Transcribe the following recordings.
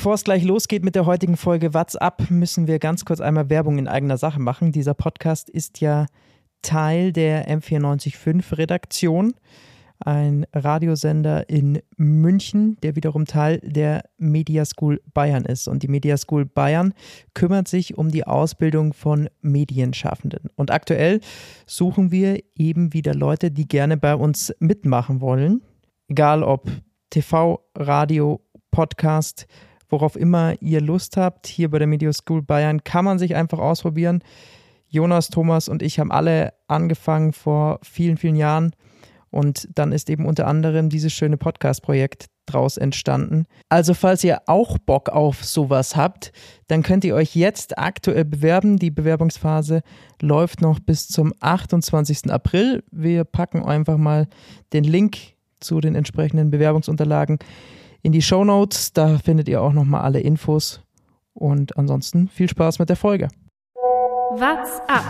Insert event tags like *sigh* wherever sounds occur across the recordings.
Bevor es gleich losgeht mit der heutigen Folge What's Up, müssen wir ganz kurz einmal Werbung in eigener Sache machen. Dieser Podcast ist ja Teil der M945 Redaktion, ein Radiosender in München, der wiederum Teil der Media School Bayern ist. Und die Media School Bayern kümmert sich um die Ausbildung von Medienschaffenden. Und aktuell suchen wir eben wieder Leute, die gerne bei uns mitmachen wollen. Egal ob TV, Radio, Podcast, worauf immer ihr Lust habt. Hier bei der Media School Bayern kann man sich einfach ausprobieren. Jonas, Thomas und ich haben alle angefangen vor vielen, vielen Jahren. Und dann ist eben unter anderem dieses schöne Podcast-Projekt draus entstanden. Also falls ihr auch Bock auf sowas habt, dann könnt ihr euch jetzt aktuell bewerben. Die Bewerbungsphase läuft noch bis zum 28. April. Wir packen einfach mal den Link zu den entsprechenden Bewerbungsunterlagen in die Show Notes. Da findet ihr auch nochmal alle Infos. Und ansonsten viel Spaß mit der Folge. What's up?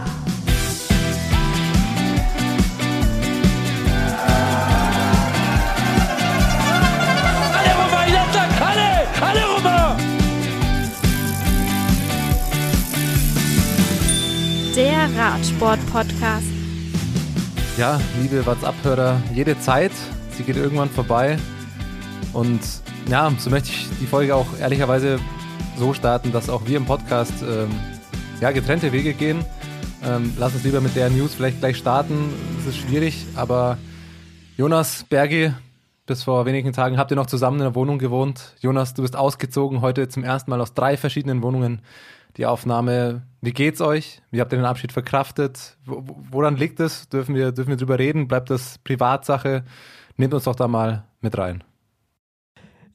Alle rüber, Jatzak, alle! Alle rüber! Der Radsport-Podcast. Ja, liebe WhatsApp-Hörer, jede Zeit, sie geht irgendwann vorbei. Und ja, so möchte ich die Folge auch ehrlicherweise so starten, dass auch wir im Podcast ähm, ja, getrennte Wege gehen. Ähm, lass uns lieber mit der News vielleicht gleich starten. Es ist schwierig, aber Jonas, Bergi, bis vor wenigen Tagen habt ihr noch zusammen in der Wohnung gewohnt. Jonas, du bist ausgezogen, heute zum ersten Mal aus drei verschiedenen Wohnungen. Die Aufnahme, wie geht's euch? Wie habt ihr den Abschied verkraftet? Wo, woran liegt es? Dürfen wir, dürfen wir drüber reden? Bleibt das Privatsache? Nehmt uns doch da mal mit rein.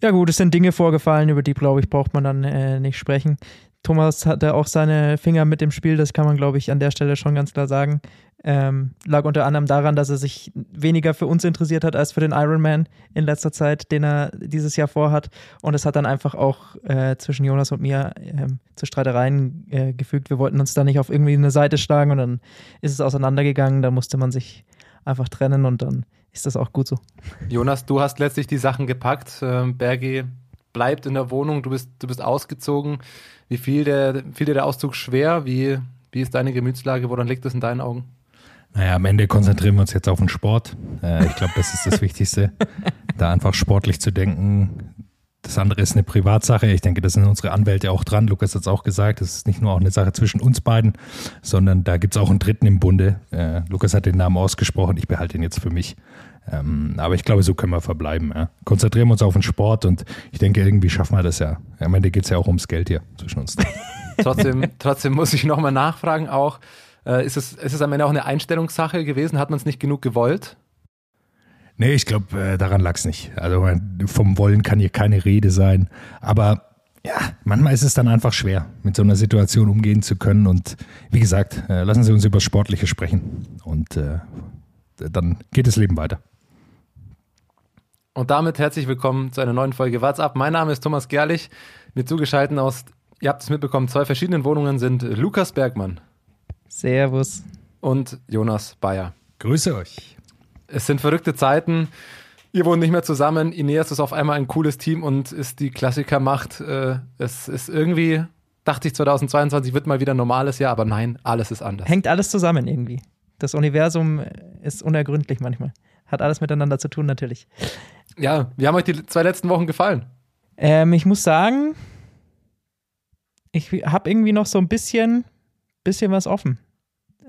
Ja gut, es sind Dinge vorgefallen, über die, glaube ich, braucht man dann äh, nicht sprechen. Thomas hatte auch seine Finger mit dem Spiel, das kann man, glaube ich, an der Stelle schon ganz klar sagen. Ähm, lag unter anderem daran, dass er sich weniger für uns interessiert hat als für den Ironman in letzter Zeit, den er dieses Jahr vorhat. Und es hat dann einfach auch äh, zwischen Jonas und mir äh, zu Streitereien äh, gefügt. Wir wollten uns da nicht auf irgendwie eine Seite schlagen und dann ist es auseinandergegangen. Da musste man sich einfach trennen und dann ist das auch gut so. Jonas, du hast letztlich die Sachen gepackt. Ähm, Bergi bleibt in der Wohnung, du bist, du bist ausgezogen. Wie fiel, der, fiel dir der Auszug schwer? Wie, wie ist deine Gemütslage? Woran liegt es in deinen Augen? Naja, am Ende konzentrieren wir uns jetzt auf den Sport. Äh, ich glaube, das ist das *laughs* Wichtigste, da einfach sportlich zu denken. Das andere ist eine Privatsache. Ich denke, da sind unsere Anwälte auch dran. Lukas hat es auch gesagt, das ist nicht nur auch eine Sache zwischen uns beiden, sondern da gibt es auch einen Dritten im Bunde. Äh, Lukas hat den Namen ausgesprochen, ich behalte ihn jetzt für mich. Ähm, aber ich glaube, so können wir verbleiben. Ja. Konzentrieren wir uns auf den Sport und ich denke, irgendwie schaffen wir das ja. Am Ende geht es ja auch ums Geld hier zwischen uns. *laughs* trotzdem, trotzdem muss ich nochmal nachfragen auch. Äh, ist, es, ist es am Ende auch eine Einstellungssache gewesen? Hat man es nicht genug gewollt? Nee, ich glaube, äh, daran lag es nicht. Also vom Wollen kann hier keine Rede sein. Aber ja, manchmal ist es dann einfach schwer, mit so einer Situation umgehen zu können. Und wie gesagt, äh, lassen Sie uns über das Sportliche sprechen. Und äh, dann geht das Leben weiter. Und damit herzlich willkommen zu einer neuen Folge What's Up. Mein Name ist Thomas Gerlich. Mir zugeschaltet aus, ihr habt es mitbekommen, zwei verschiedenen Wohnungen sind Lukas Bergmann. Servus. Und Jonas Bayer. Grüße euch. Es sind verrückte Zeiten. Ihr wohnt nicht mehr zusammen. Ineas ist auf einmal ein cooles Team und ist die Klassikermacht. Äh, es ist irgendwie, dachte ich, 2022 wird mal wieder ein normales Jahr, aber nein, alles ist anders. Hängt alles zusammen irgendwie. Das Universum ist unergründlich manchmal. Hat alles miteinander zu tun, natürlich. Ja, wie haben euch die zwei letzten Wochen gefallen? Ähm, ich muss sagen, ich habe irgendwie noch so ein bisschen, bisschen was offen.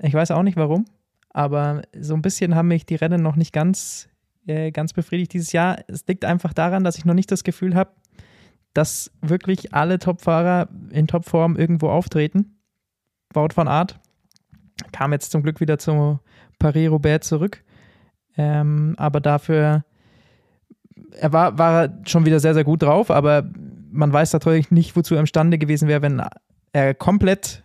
Ich weiß auch nicht warum, aber so ein bisschen haben mich die Rennen noch nicht ganz, äh, ganz befriedigt dieses Jahr. Es liegt einfach daran, dass ich noch nicht das Gefühl habe, dass wirklich alle Topfahrer in Topform irgendwo auftreten. Wout van Art kam jetzt zum Glück wieder zu Paris-Roubaix zurück. Ähm, aber dafür, er war, war schon wieder sehr, sehr gut drauf, aber man weiß natürlich nicht, wozu er imstande gewesen wäre, wenn er komplett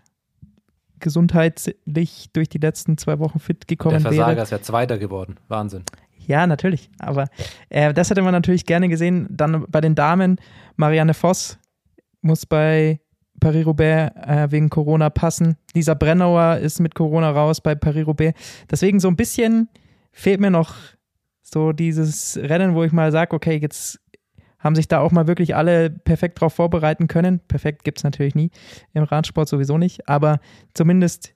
gesundheitlich durch die letzten zwei Wochen fit gekommen wäre. Der Versager wäre. ist ja Zweiter geworden. Wahnsinn. Ja, natürlich. Aber äh, das hätte man natürlich gerne gesehen. Dann bei den Damen, Marianne Voss muss bei Paris-Roubaix äh, wegen Corona passen. Lisa Brennauer ist mit Corona raus bei Paris-Roubaix. Deswegen so ein bisschen fehlt mir noch so dieses Rennen, wo ich mal sage, okay, jetzt haben sich da auch mal wirklich alle perfekt drauf vorbereiten können. Perfekt gibt es natürlich nie, im Radsport sowieso nicht, aber zumindest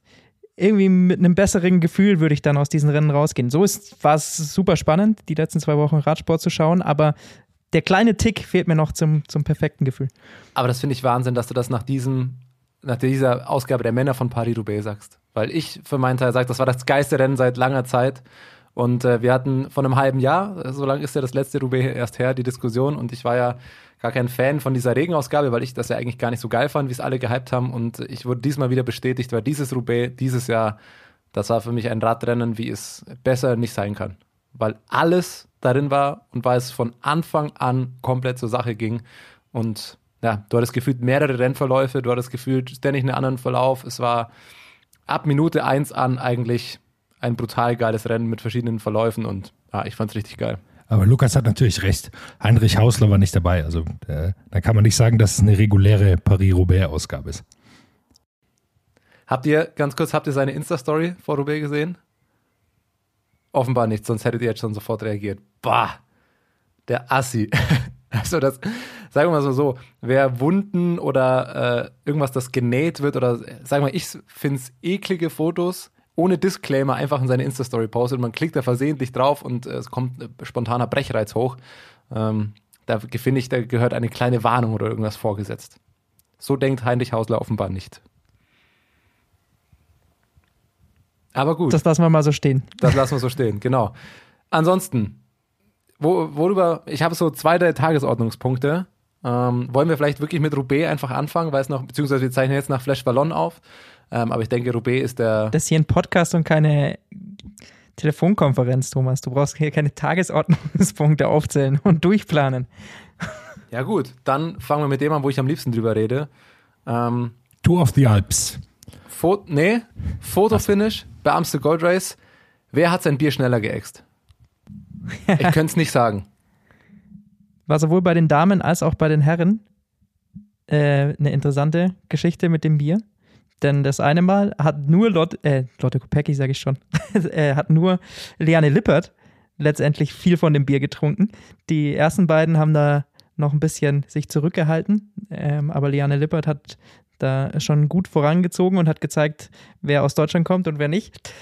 irgendwie mit einem besseren Gefühl würde ich dann aus diesen Rennen rausgehen. So war es super spannend, die letzten zwei Wochen Radsport zu schauen, aber der kleine Tick fehlt mir noch zum, zum perfekten Gefühl. Aber das finde ich Wahnsinn, dass du das nach diesem, nach dieser Ausgabe der Männer von Paris-Roubaix sagst. Weil ich für meinen Teil sage, das war das geilste Rennen seit langer Zeit. Und äh, wir hatten vor einem halben Jahr, so lange ist ja das letzte Roubaix erst her, die Diskussion. Und ich war ja gar kein Fan von dieser Regenausgabe, weil ich das ja eigentlich gar nicht so geil fand, wie es alle gehypt haben. Und ich wurde diesmal wieder bestätigt, weil dieses Roubaix dieses Jahr, das war für mich ein Radrennen, wie es besser nicht sein kann. Weil alles darin war und weil es von Anfang an komplett zur Sache ging. Und ja, du hattest gefühlt mehrere Rennverläufe, du hattest gefühlt ständig einen anderen Verlauf. Es war ab Minute 1 an eigentlich ein brutal geiles Rennen mit verschiedenen Verläufen und ja, ich fand es richtig geil. Aber Lukas hat natürlich recht. Heinrich Hausler war nicht dabei. Also äh, da kann man nicht sagen, dass es eine reguläre Paris-Roubaix-Ausgabe ist. Habt ihr, ganz kurz, habt ihr seine Insta-Story vor Roubaix gesehen? Offenbar nicht, sonst hättet ihr jetzt schon sofort reagiert. Bah, der Assi. *laughs* also das, sagen wir mal so, so wer Wunden oder äh, irgendwas, das genäht wird oder, sagen wir mal, ich finde es eklige Fotos ohne Disclaimer einfach in seine Insta-Story postet. Man klickt da versehentlich drauf und äh, es kommt äh, spontaner Brechreiz hoch. Ähm, da finde ich, da gehört eine kleine Warnung oder irgendwas vorgesetzt. So denkt Heinrich Hausler offenbar nicht. Aber gut. Das lassen wir mal so stehen. Das lassen wir so stehen, genau. Ansonsten, wo, worüber, ich habe so zwei, drei Tagesordnungspunkte. Ähm, wollen wir vielleicht wirklich mit Roubaix einfach anfangen, weil es noch, beziehungsweise wir zeichnen jetzt nach Flash Ballon auf. Ähm, aber ich denke, Roubaix ist der. Das ist hier ein Podcast und keine Telefonkonferenz, Thomas. Du brauchst hier keine Tagesordnungspunkte aufzählen und durchplanen. Ja, gut, dann fangen wir mit dem an, wo ich am liebsten drüber rede. Ähm, Tour of the Alps. Fo nee, Fotofinish bei Amstel Gold Race. Wer hat sein Bier schneller geäxt? Ich könnte es nicht sagen. War sowohl bei den Damen als auch bei den Herren äh, eine interessante Geschichte mit dem Bier. Denn das eine Mal hat nur Lot, äh, Lotte Kopecki, sage ich schon, *laughs* äh, hat nur Liane Lippert letztendlich viel von dem Bier getrunken. Die ersten beiden haben da noch ein bisschen sich zurückgehalten, ähm, aber Liane Lippert hat da schon gut vorangezogen und hat gezeigt, wer aus Deutschland kommt und wer nicht.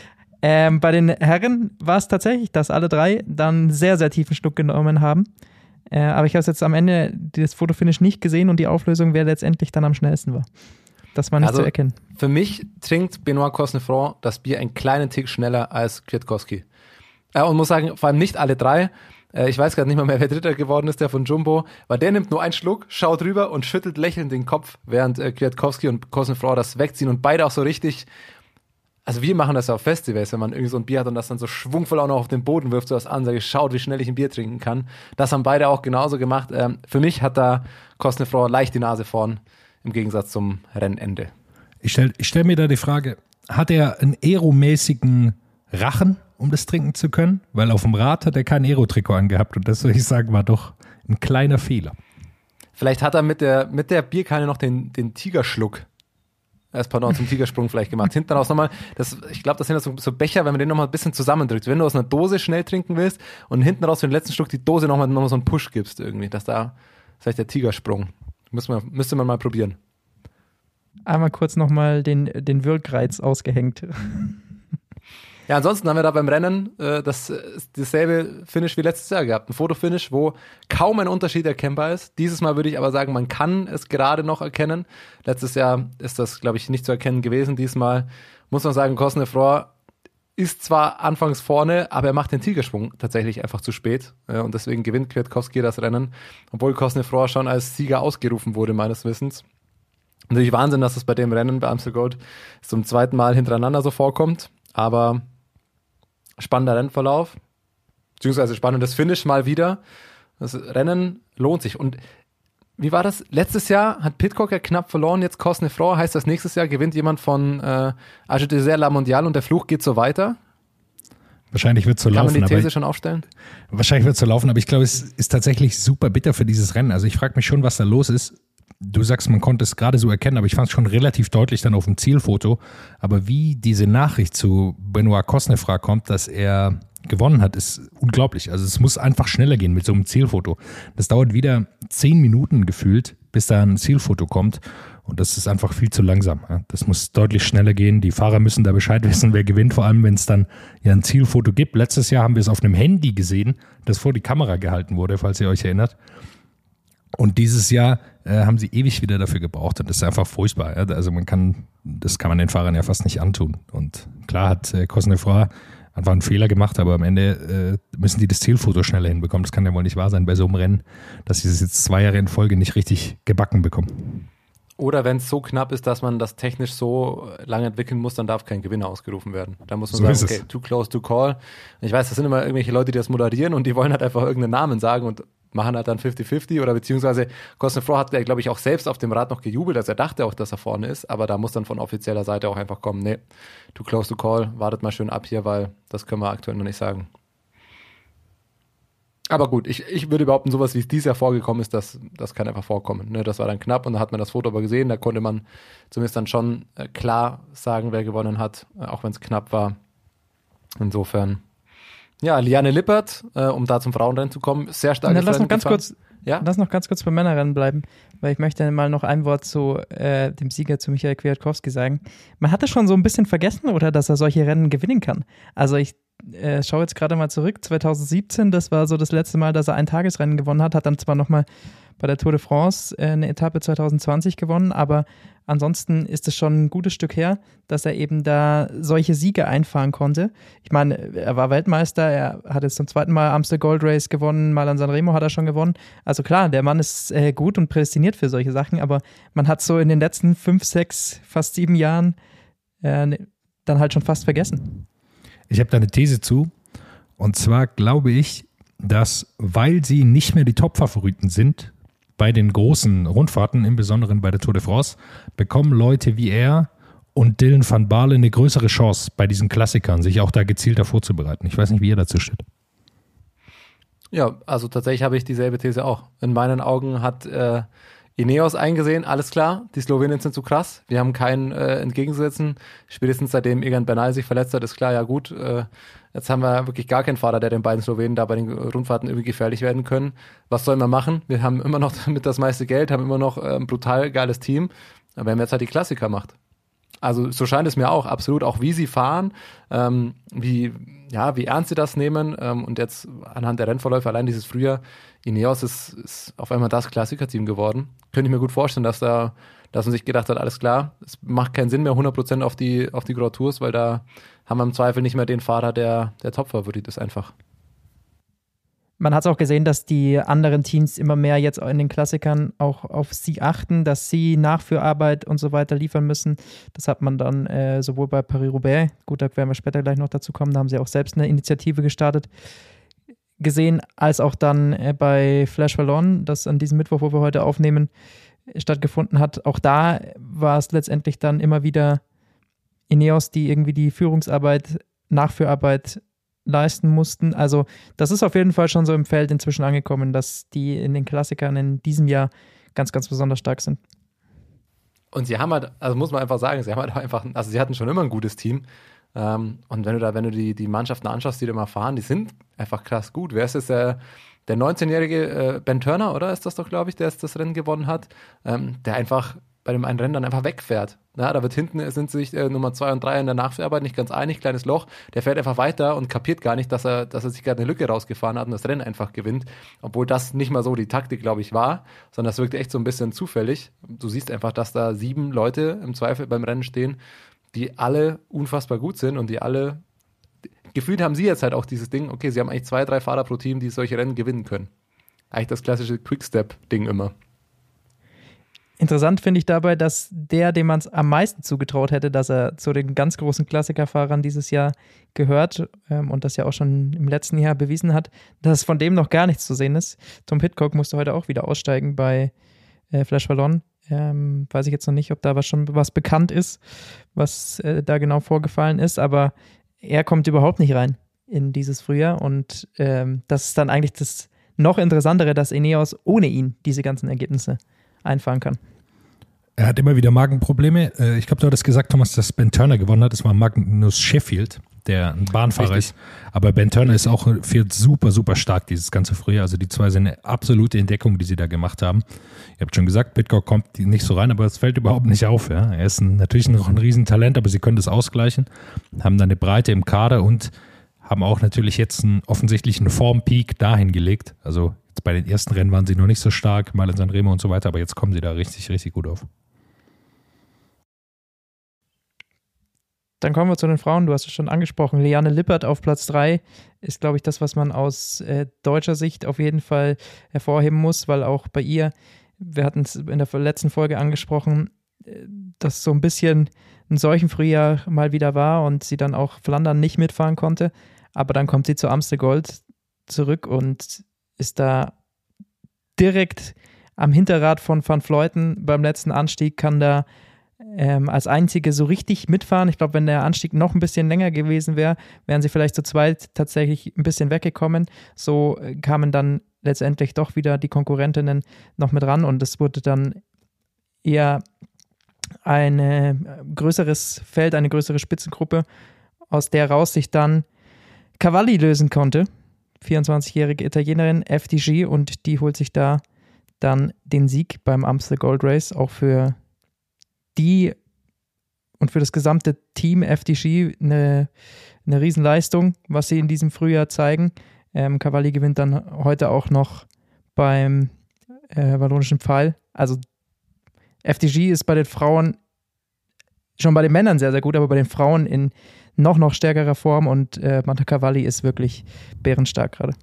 Ähm, bei den Herren war es tatsächlich, dass alle drei dann sehr, sehr tiefen Schluck genommen haben. Äh, aber ich habe jetzt am Ende das Fotofinish nicht gesehen und die Auflösung, wer letztendlich dann am schnellsten war. Das war nicht also, zu erkennen. Für mich trinkt Benoit Cosnefroid das Bier einen kleinen Tick schneller als Kwiatkowski. Äh, und muss sagen, vor allem nicht alle drei. Äh, ich weiß gerade nicht mal mehr, wer Dritter geworden ist, der von Jumbo, weil der nimmt nur einen Schluck, schaut rüber und schüttelt lächelnd den Kopf, während äh, Kwiatkowski und Cosnefroid das wegziehen und beide auch so richtig also wir machen das ja auf Festivals, wenn man irgendwie so ein Bier hat und das dann so schwungvoll auch noch auf den Boden wirft, so als Ansage, schaut, wie schnell ich ein Bier trinken kann. Das haben beide auch genauso gemacht. Ähm, für mich hat da Kosnefroy leicht die Nase vorn im Gegensatz zum Rennende. Ich stelle stell mir da die Frage, hat er einen aeromäßigen Rachen, um das trinken zu können? Weil auf dem Rad hat er kein Aero-Trikot angehabt und das, würde ich sagen, war doch ein kleiner Fehler. Vielleicht hat er mit der, mit der Bierkanne noch den, den Tigerschluck als Pardon zum Tigersprung vielleicht gemacht. Hinten raus nochmal, das, ich glaube, das sind so, so Becher, wenn man den nochmal ein bisschen zusammendrückt. Wenn du aus einer Dose schnell trinken willst und hinten raus für den letzten Schluck die Dose nochmal noch mal so einen Push gibst irgendwie, dass da vielleicht der Tigersprung. Müsste man, müsste man mal probieren. Einmal kurz nochmal den, den Wirkreiz ausgehängt. Ja, ansonsten haben wir da beim Rennen äh, das, dasselbe Finish wie letztes Jahr gehabt. Ein Fotofinish, wo kaum ein Unterschied erkennbar ist. Dieses Mal würde ich aber sagen, man kann es gerade noch erkennen. Letztes Jahr ist das, glaube ich, nicht zu erkennen gewesen. Diesmal muss man sagen, Cosnefroy ist zwar anfangs vorne, aber er macht den Tigersprung tatsächlich einfach zu spät. Äh, und deswegen gewinnt Kwiatkowski das Rennen, obwohl Cosnefroy schon als Sieger ausgerufen wurde, meines Wissens. Natürlich Wahnsinn, dass es bei dem Rennen bei Amstel Gold zum zweiten Mal hintereinander so vorkommt, aber spannender Rennverlauf, beziehungsweise spannendes Finish mal wieder. Das Rennen lohnt sich. Und wie war das? Letztes Jahr hat Pitcock ja knapp verloren, jetzt Cosnefroy. Heißt das, nächstes Jahr gewinnt jemand von äh, Age de La Mondiale und der Fluch geht so weiter? Wahrscheinlich wird es so Kann laufen. Kann man die These schon aufstellen? Wahrscheinlich wird es so laufen, aber ich glaube, es ist tatsächlich super bitter für dieses Rennen. Also ich frage mich schon, was da los ist. Du sagst, man konnte es gerade so erkennen, aber ich fand es schon relativ deutlich dann auf dem Zielfoto. Aber wie diese Nachricht zu Benoit Cosnefra kommt, dass er gewonnen hat, ist unglaublich. Also es muss einfach schneller gehen mit so einem Zielfoto. Das dauert wieder zehn Minuten gefühlt, bis da ein Zielfoto kommt. Und das ist einfach viel zu langsam. Das muss deutlich schneller gehen. Die Fahrer müssen da Bescheid *laughs* wissen, wer gewinnt, vor allem wenn es dann ja ein Zielfoto gibt. Letztes Jahr haben wir es auf einem Handy gesehen, das vor die Kamera gehalten wurde, falls ihr euch erinnert. Und dieses Jahr äh, haben sie ewig wieder dafür gebraucht und das ist einfach furchtbar. Ja? Also man kann, das kann man den Fahrern ja fast nicht antun. Und klar hat äh, Cosnefroy einfach einen Fehler gemacht, aber am Ende äh, müssen die das Zielfoto schneller hinbekommen. Das kann ja wohl nicht wahr sein bei so einem Rennen, dass sie das jetzt zwei Jahre in Folge nicht richtig gebacken bekommen. Oder wenn es so knapp ist, dass man das technisch so lange entwickeln muss, dann darf kein Gewinner ausgerufen werden. Da muss man so sagen, okay, too close to call. Ich weiß, das sind immer irgendwelche Leute, die das moderieren und die wollen halt einfach irgendeinen Namen sagen und machen halt dann 50-50 oder beziehungsweise Cosnefroy hat, glaube ich, auch selbst auf dem Rad noch gejubelt, dass er dachte auch, dass er vorne ist, aber da muss dann von offizieller Seite auch einfach kommen, nee, too close to call, wartet mal schön ab hier, weil das können wir aktuell noch nicht sagen. Aber gut, ich, ich würde behaupten, sowas wie es dieses Jahr vorgekommen ist, das, das kann einfach vorkommen. Ne, das war dann knapp und da hat man das Foto aber gesehen, da konnte man zumindest dann schon äh, klar sagen, wer gewonnen hat, äh, auch wenn es knapp war. Insofern, ja, Liane Lippert, äh, um da zum Frauenrennen zu kommen, sehr stark. Lass noch ganz kurz, ja? lass noch ganz kurz beim Männerrennen bleiben, weil ich möchte mal noch ein Wort zu äh, dem Sieger, zu Michael Kwiatkowski sagen. Man hatte schon so ein bisschen vergessen, oder, dass er solche Rennen gewinnen kann. Also ich äh, schaue jetzt gerade mal zurück, 2017, das war so das letzte Mal, dass er ein Tagesrennen gewonnen hat, hat dann zwar nochmal bei der Tour de France äh, eine Etappe 2020 gewonnen, aber ansonsten ist es schon ein gutes Stück her, dass er eben da solche Siege einfahren konnte. Ich meine, er war Weltmeister, er hat jetzt zum zweiten Mal Amstel Gold Race gewonnen, mal an Sanremo hat er schon gewonnen. Also klar, der Mann ist äh, gut und prädestiniert für solche Sachen, aber man hat so in den letzten fünf, sechs, fast sieben Jahren äh, dann halt schon fast vergessen. Ich habe da eine These zu. Und zwar glaube ich, dass, weil sie nicht mehr die Top-Favoriten sind, bei den großen Rundfahrten, im Besonderen bei der Tour de France, bekommen Leute wie er und Dylan van Baarle eine größere Chance bei diesen Klassikern, sich auch da gezielter vorzubereiten. Ich weiß nicht, wie ihr dazu steht. Ja, also tatsächlich habe ich dieselbe These auch. In meinen Augen hat äh, Ineos eingesehen, alles klar, die Slowenen sind zu krass, wir haben keinen äh, entgegenzusetzen. Spätestens seitdem Egan Bernal sich verletzt hat, ist klar, ja gut, äh, jetzt haben wir wirklich gar keinen Fahrer, der den beiden Slowenen da bei den Rundfahrten irgendwie gefährlich werden können. Was sollen wir machen? Wir haben immer noch damit *laughs* das meiste Geld, haben immer noch äh, ein brutal geiles Team, aber wenn man jetzt halt die Klassiker macht. Also so scheint es mir auch, absolut, auch wie sie fahren, ähm, wie, ja, wie ernst sie das nehmen ähm, und jetzt anhand der Rennverläufe, allein dieses Frühjahr, Ineos ist, ist auf einmal das Klassiker-Team geworden. Könnte ich mir gut vorstellen, dass da, dass man sich gedacht hat, alles klar, es macht keinen Sinn mehr 100% auf die, auf die Grand Tours, weil da haben wir im Zweifel nicht mehr den Fahrer, der der Top-Favorit ist einfach. Man hat es auch gesehen, dass die anderen Teams immer mehr jetzt in den Klassikern auch auf sie achten, dass sie Nachführarbeit und so weiter liefern müssen. Das hat man dann äh, sowohl bei Paris-Roubaix, gut, da werden wir später gleich noch dazu kommen, da haben sie auch selbst eine Initiative gestartet, gesehen, als auch dann äh, bei Flash Wallon, das an diesem Mittwoch, wo wir heute aufnehmen, stattgefunden hat. Auch da war es letztendlich dann immer wieder Ineos, die irgendwie die Führungsarbeit, Nachführarbeit leisten mussten. Also das ist auf jeden Fall schon so im Feld inzwischen angekommen, dass die in den Klassikern in diesem Jahr ganz, ganz besonders stark sind. Und sie haben halt, also muss man einfach sagen, sie haben halt einfach, also sie hatten schon immer ein gutes Team. Ähm, und wenn du da, wenn du die, die Mannschaften anschaust, die da mal fahren, die sind einfach krass gut. Wer ist jetzt der, der 19-jährige äh, Ben Turner, oder ist das doch, glaube ich, der das Rennen gewonnen hat, ähm, der einfach bei dem einen Rennen dann einfach wegfährt. Ja, da wird hinten, sind sich äh, Nummer zwei und drei in der Nacharbeit nicht ganz einig, kleines Loch. Der fährt einfach weiter und kapiert gar nicht, dass er, dass er sich gerade eine Lücke rausgefahren hat und das Rennen einfach gewinnt. Obwohl das nicht mal so die Taktik, glaube ich, war, sondern das wirkt echt so ein bisschen zufällig. Du siehst einfach, dass da sieben Leute im Zweifel beim Rennen stehen die alle unfassbar gut sind und die alle, gefühlt haben sie jetzt halt auch dieses Ding, okay, sie haben eigentlich zwei, drei Fahrer pro Team, die solche Rennen gewinnen können. Eigentlich das klassische Quickstep-Ding immer. Interessant finde ich dabei, dass der, dem man es am meisten zugetraut hätte, dass er zu den ganz großen Klassikerfahrern dieses Jahr gehört ähm, und das ja auch schon im letzten Jahr bewiesen hat, dass von dem noch gar nichts zu sehen ist. Tom Pitcock musste heute auch wieder aussteigen bei äh, Flash Ballon. Ähm, weiß ich jetzt noch nicht, ob da was schon was bekannt ist, was äh, da genau vorgefallen ist, aber er kommt überhaupt nicht rein in dieses Frühjahr und ähm, das ist dann eigentlich das noch interessantere, dass Ineos ohne ihn diese ganzen Ergebnisse einfahren kann. Er hat immer wieder Magenprobleme. Äh, ich glaube, du hattest gesagt, Thomas, dass Ben Turner gewonnen hat. Das war Magnus Sheffield. der ein Bahnfahrer Richtig. ist. Aber Ben Turner ist auch fährt super, super stark dieses ganze Frühjahr. Also die zwei sind eine absolute Entdeckung, die sie da gemacht haben. Ihr habt schon gesagt, Bitcoin kommt nicht so rein, aber es fällt überhaupt nicht auf. Ja. Er ist ein, natürlich noch ein Riesentalent, aber sie können das ausgleichen, haben dann eine Breite im Kader und haben auch natürlich jetzt einen offensichtlichen Formpeak dahin gelegt. Also jetzt bei den ersten Rennen waren sie noch nicht so stark, mal in San Remo und so weiter, aber jetzt kommen sie da richtig, richtig gut auf. Dann kommen wir zu den Frauen. Du hast es schon angesprochen. Liane Lippert auf Platz 3 ist, glaube ich, das, was man aus äh, deutscher Sicht auf jeden Fall hervorheben muss, weil auch bei ihr, wir hatten es in der letzten Folge angesprochen, äh, dass so ein bisschen ein solchen Frühjahr mal wieder war und sie dann auch Flandern nicht mitfahren konnte. Aber dann kommt sie zu Amstel Gold zurück und ist da direkt am Hinterrad von Van Fleuten beim letzten Anstieg, kann da ähm, als einzige so richtig mitfahren. Ich glaube, wenn der Anstieg noch ein bisschen länger gewesen wäre, wären sie vielleicht zu zweit tatsächlich ein bisschen weggekommen. So äh, kamen dann letztendlich doch wieder die Konkurrentinnen noch mit ran und es wurde dann eher ein äh, größeres Feld, eine größere Spitzengruppe, aus der raus sich dann Cavalli lösen konnte. 24-jährige Italienerin, FDG, und die holt sich da dann den Sieg beim Amstel Gold Race, auch für die und für das gesamte Team FDG eine, eine Riesenleistung, was sie in diesem Frühjahr zeigen. Ähm, Cavalli gewinnt dann heute auch noch beim äh, Wallonischen Pfeil. Also FDG ist bei den Frauen schon bei den Männern sehr, sehr gut, aber bei den Frauen in noch, noch stärkerer Form und äh, Manta Cavalli ist wirklich bärenstark gerade.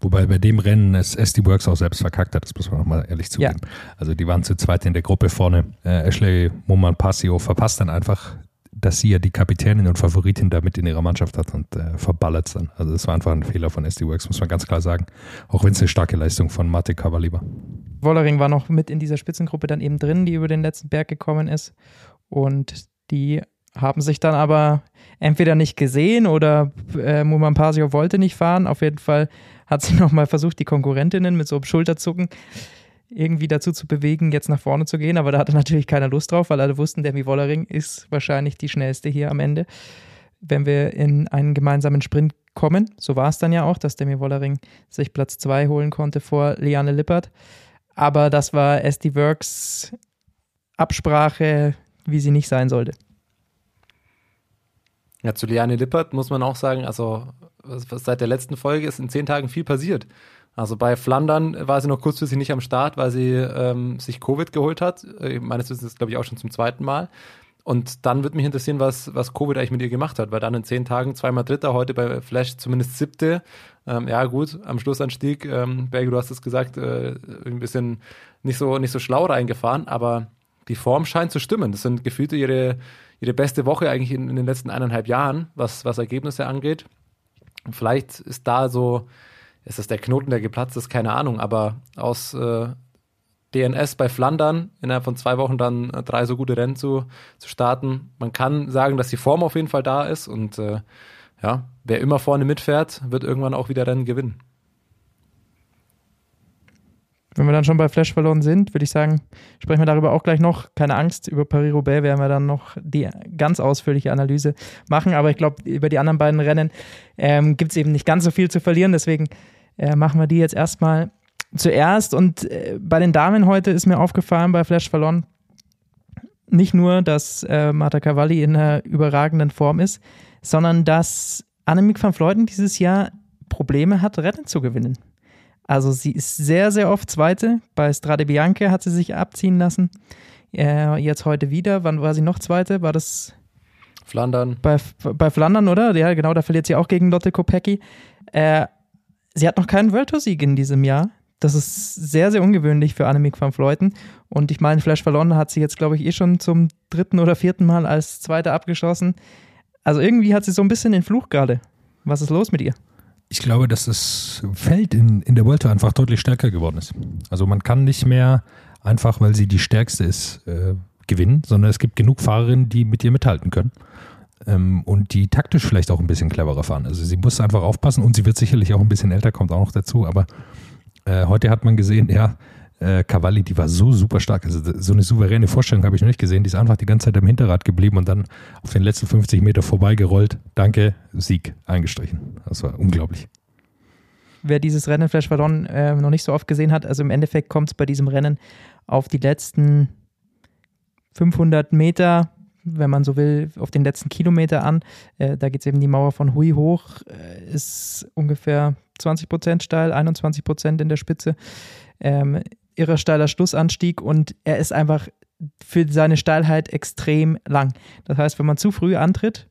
Wobei bei dem Rennen es SD Works auch selbst verkackt hat, das muss man auch mal ehrlich zugeben. Also die waren zu zweit in der Gruppe vorne. Äh, Ashley Moman Passio verpasst dann einfach, dass sie ja die Kapitänin und Favoritin da mit in ihrer Mannschaft hat und äh, verballert es dann. Also das war einfach ein Fehler von SD Works, muss man ganz klar sagen. Auch wenn es eine starke Leistung von Mate Cavalli war. Wollering war noch mit in dieser Spitzengruppe dann eben drin, die über den letzten Berg gekommen ist. Und die haben sich dann aber entweder nicht gesehen oder äh, Muman Pasio wollte nicht fahren. Auf jeden Fall hat sie *laughs* nochmal versucht, die Konkurrentinnen mit so einem Schulterzucken irgendwie dazu zu bewegen, jetzt nach vorne zu gehen. Aber da hatte natürlich keiner Lust drauf, weil alle wussten, Demi Wollering ist wahrscheinlich die schnellste hier am Ende, wenn wir in einen gemeinsamen Sprint kommen. So war es dann ja auch, dass Demi Wollering sich Platz 2 holen konnte vor Liane Lippert. Aber das war SD Works Absprache, wie sie nicht sein sollte. Ja, zu Liane Lippert muss man auch sagen, also seit der letzten Folge ist in zehn Tagen viel passiert. Also bei Flandern war sie noch kurzfristig nicht am Start, weil sie ähm, sich Covid geholt hat. Äh, meines Wissens glaube ich auch schon zum zweiten Mal. Und dann würde mich interessieren, was, was Covid eigentlich mit ihr gemacht hat, weil dann in zehn Tagen zweimal Dritter, heute bei Flash zumindest siebte. Ähm, ja, gut, am Schlussanstieg, ähm, Berge, du hast es gesagt, äh, ein bisschen nicht so, nicht so schlau reingefahren, aber die Form scheint zu stimmen. Das sind gefühlt ihre, ihre beste Woche eigentlich in, in den letzten eineinhalb Jahren, was, was Ergebnisse angeht. Vielleicht ist da so, ist das der Knoten, der geplatzt ist, keine Ahnung, aber aus äh, DNS bei Flandern innerhalb von zwei Wochen dann äh, drei so gute Rennen zu, zu starten. Man kann sagen, dass die Form auf jeden Fall da ist und äh, ja, wer immer vorne mitfährt, wird irgendwann auch wieder Rennen gewinnen. Wenn wir dann schon bei Flash verloren sind, würde ich sagen, sprechen wir darüber auch gleich noch. Keine Angst, über Paris-Roubaix werden wir dann noch die ganz ausführliche Analyse machen. Aber ich glaube, über die anderen beiden Rennen ähm, gibt es eben nicht ganz so viel zu verlieren. Deswegen äh, machen wir die jetzt erstmal zuerst. Und äh, bei den Damen heute ist mir aufgefallen bei Flash verloren, nicht nur, dass äh, Marta Cavalli in einer überragenden Form ist, sondern dass Annemiek van Vleuten dieses Jahr Probleme hat, Rennen zu gewinnen. Also sie ist sehr, sehr oft Zweite. Bei Strade Bianche hat sie sich abziehen lassen. Äh, jetzt heute wieder. Wann war sie noch Zweite? War das Flandern. bei, bei Flandern, oder? Ja, genau, da verliert sie auch gegen Lotte Kopecki. Äh, sie hat noch keinen World Tour Sieg in diesem Jahr. Das ist sehr, sehr ungewöhnlich für Annemiek van Vleuten. Und ich meine, Flash verloren hat sie jetzt, glaube ich, eh schon zum dritten oder vierten Mal als Zweite abgeschossen. Also irgendwie hat sie so ein bisschen den Fluch gerade. Was ist los mit ihr? Ich glaube, dass das Feld in, in der Vuelta einfach deutlich stärker geworden ist. Also man kann nicht mehr einfach, weil sie die stärkste ist, äh, gewinnen, sondern es gibt genug Fahrerinnen, die mit ihr mithalten können. Ähm, und die taktisch vielleicht auch ein bisschen cleverer fahren. Also sie muss einfach aufpassen und sie wird sicherlich auch ein bisschen älter, kommt auch noch dazu. Aber äh, heute hat man gesehen, ja, äh, Cavalli, die war so super stark. Also so eine souveräne Vorstellung habe ich noch nicht gesehen. Die ist einfach die ganze Zeit am Hinterrad geblieben und dann auf den letzten 50 Meter vorbeigerollt. Danke, Sieg eingestrichen. Das war unglaublich. Wer dieses Rennen Flash Vallon äh, noch nicht so oft gesehen hat, also im Endeffekt kommt es bei diesem Rennen auf die letzten 500 Meter, wenn man so will, auf den letzten Kilometer an. Äh, da geht es eben die Mauer von Hui hoch, äh, ist ungefähr 20 Prozent steil, 21 Prozent in der Spitze. Ähm, irrer steiler Schlussanstieg und er ist einfach für seine Steilheit extrem lang. Das heißt, wenn man zu früh antritt,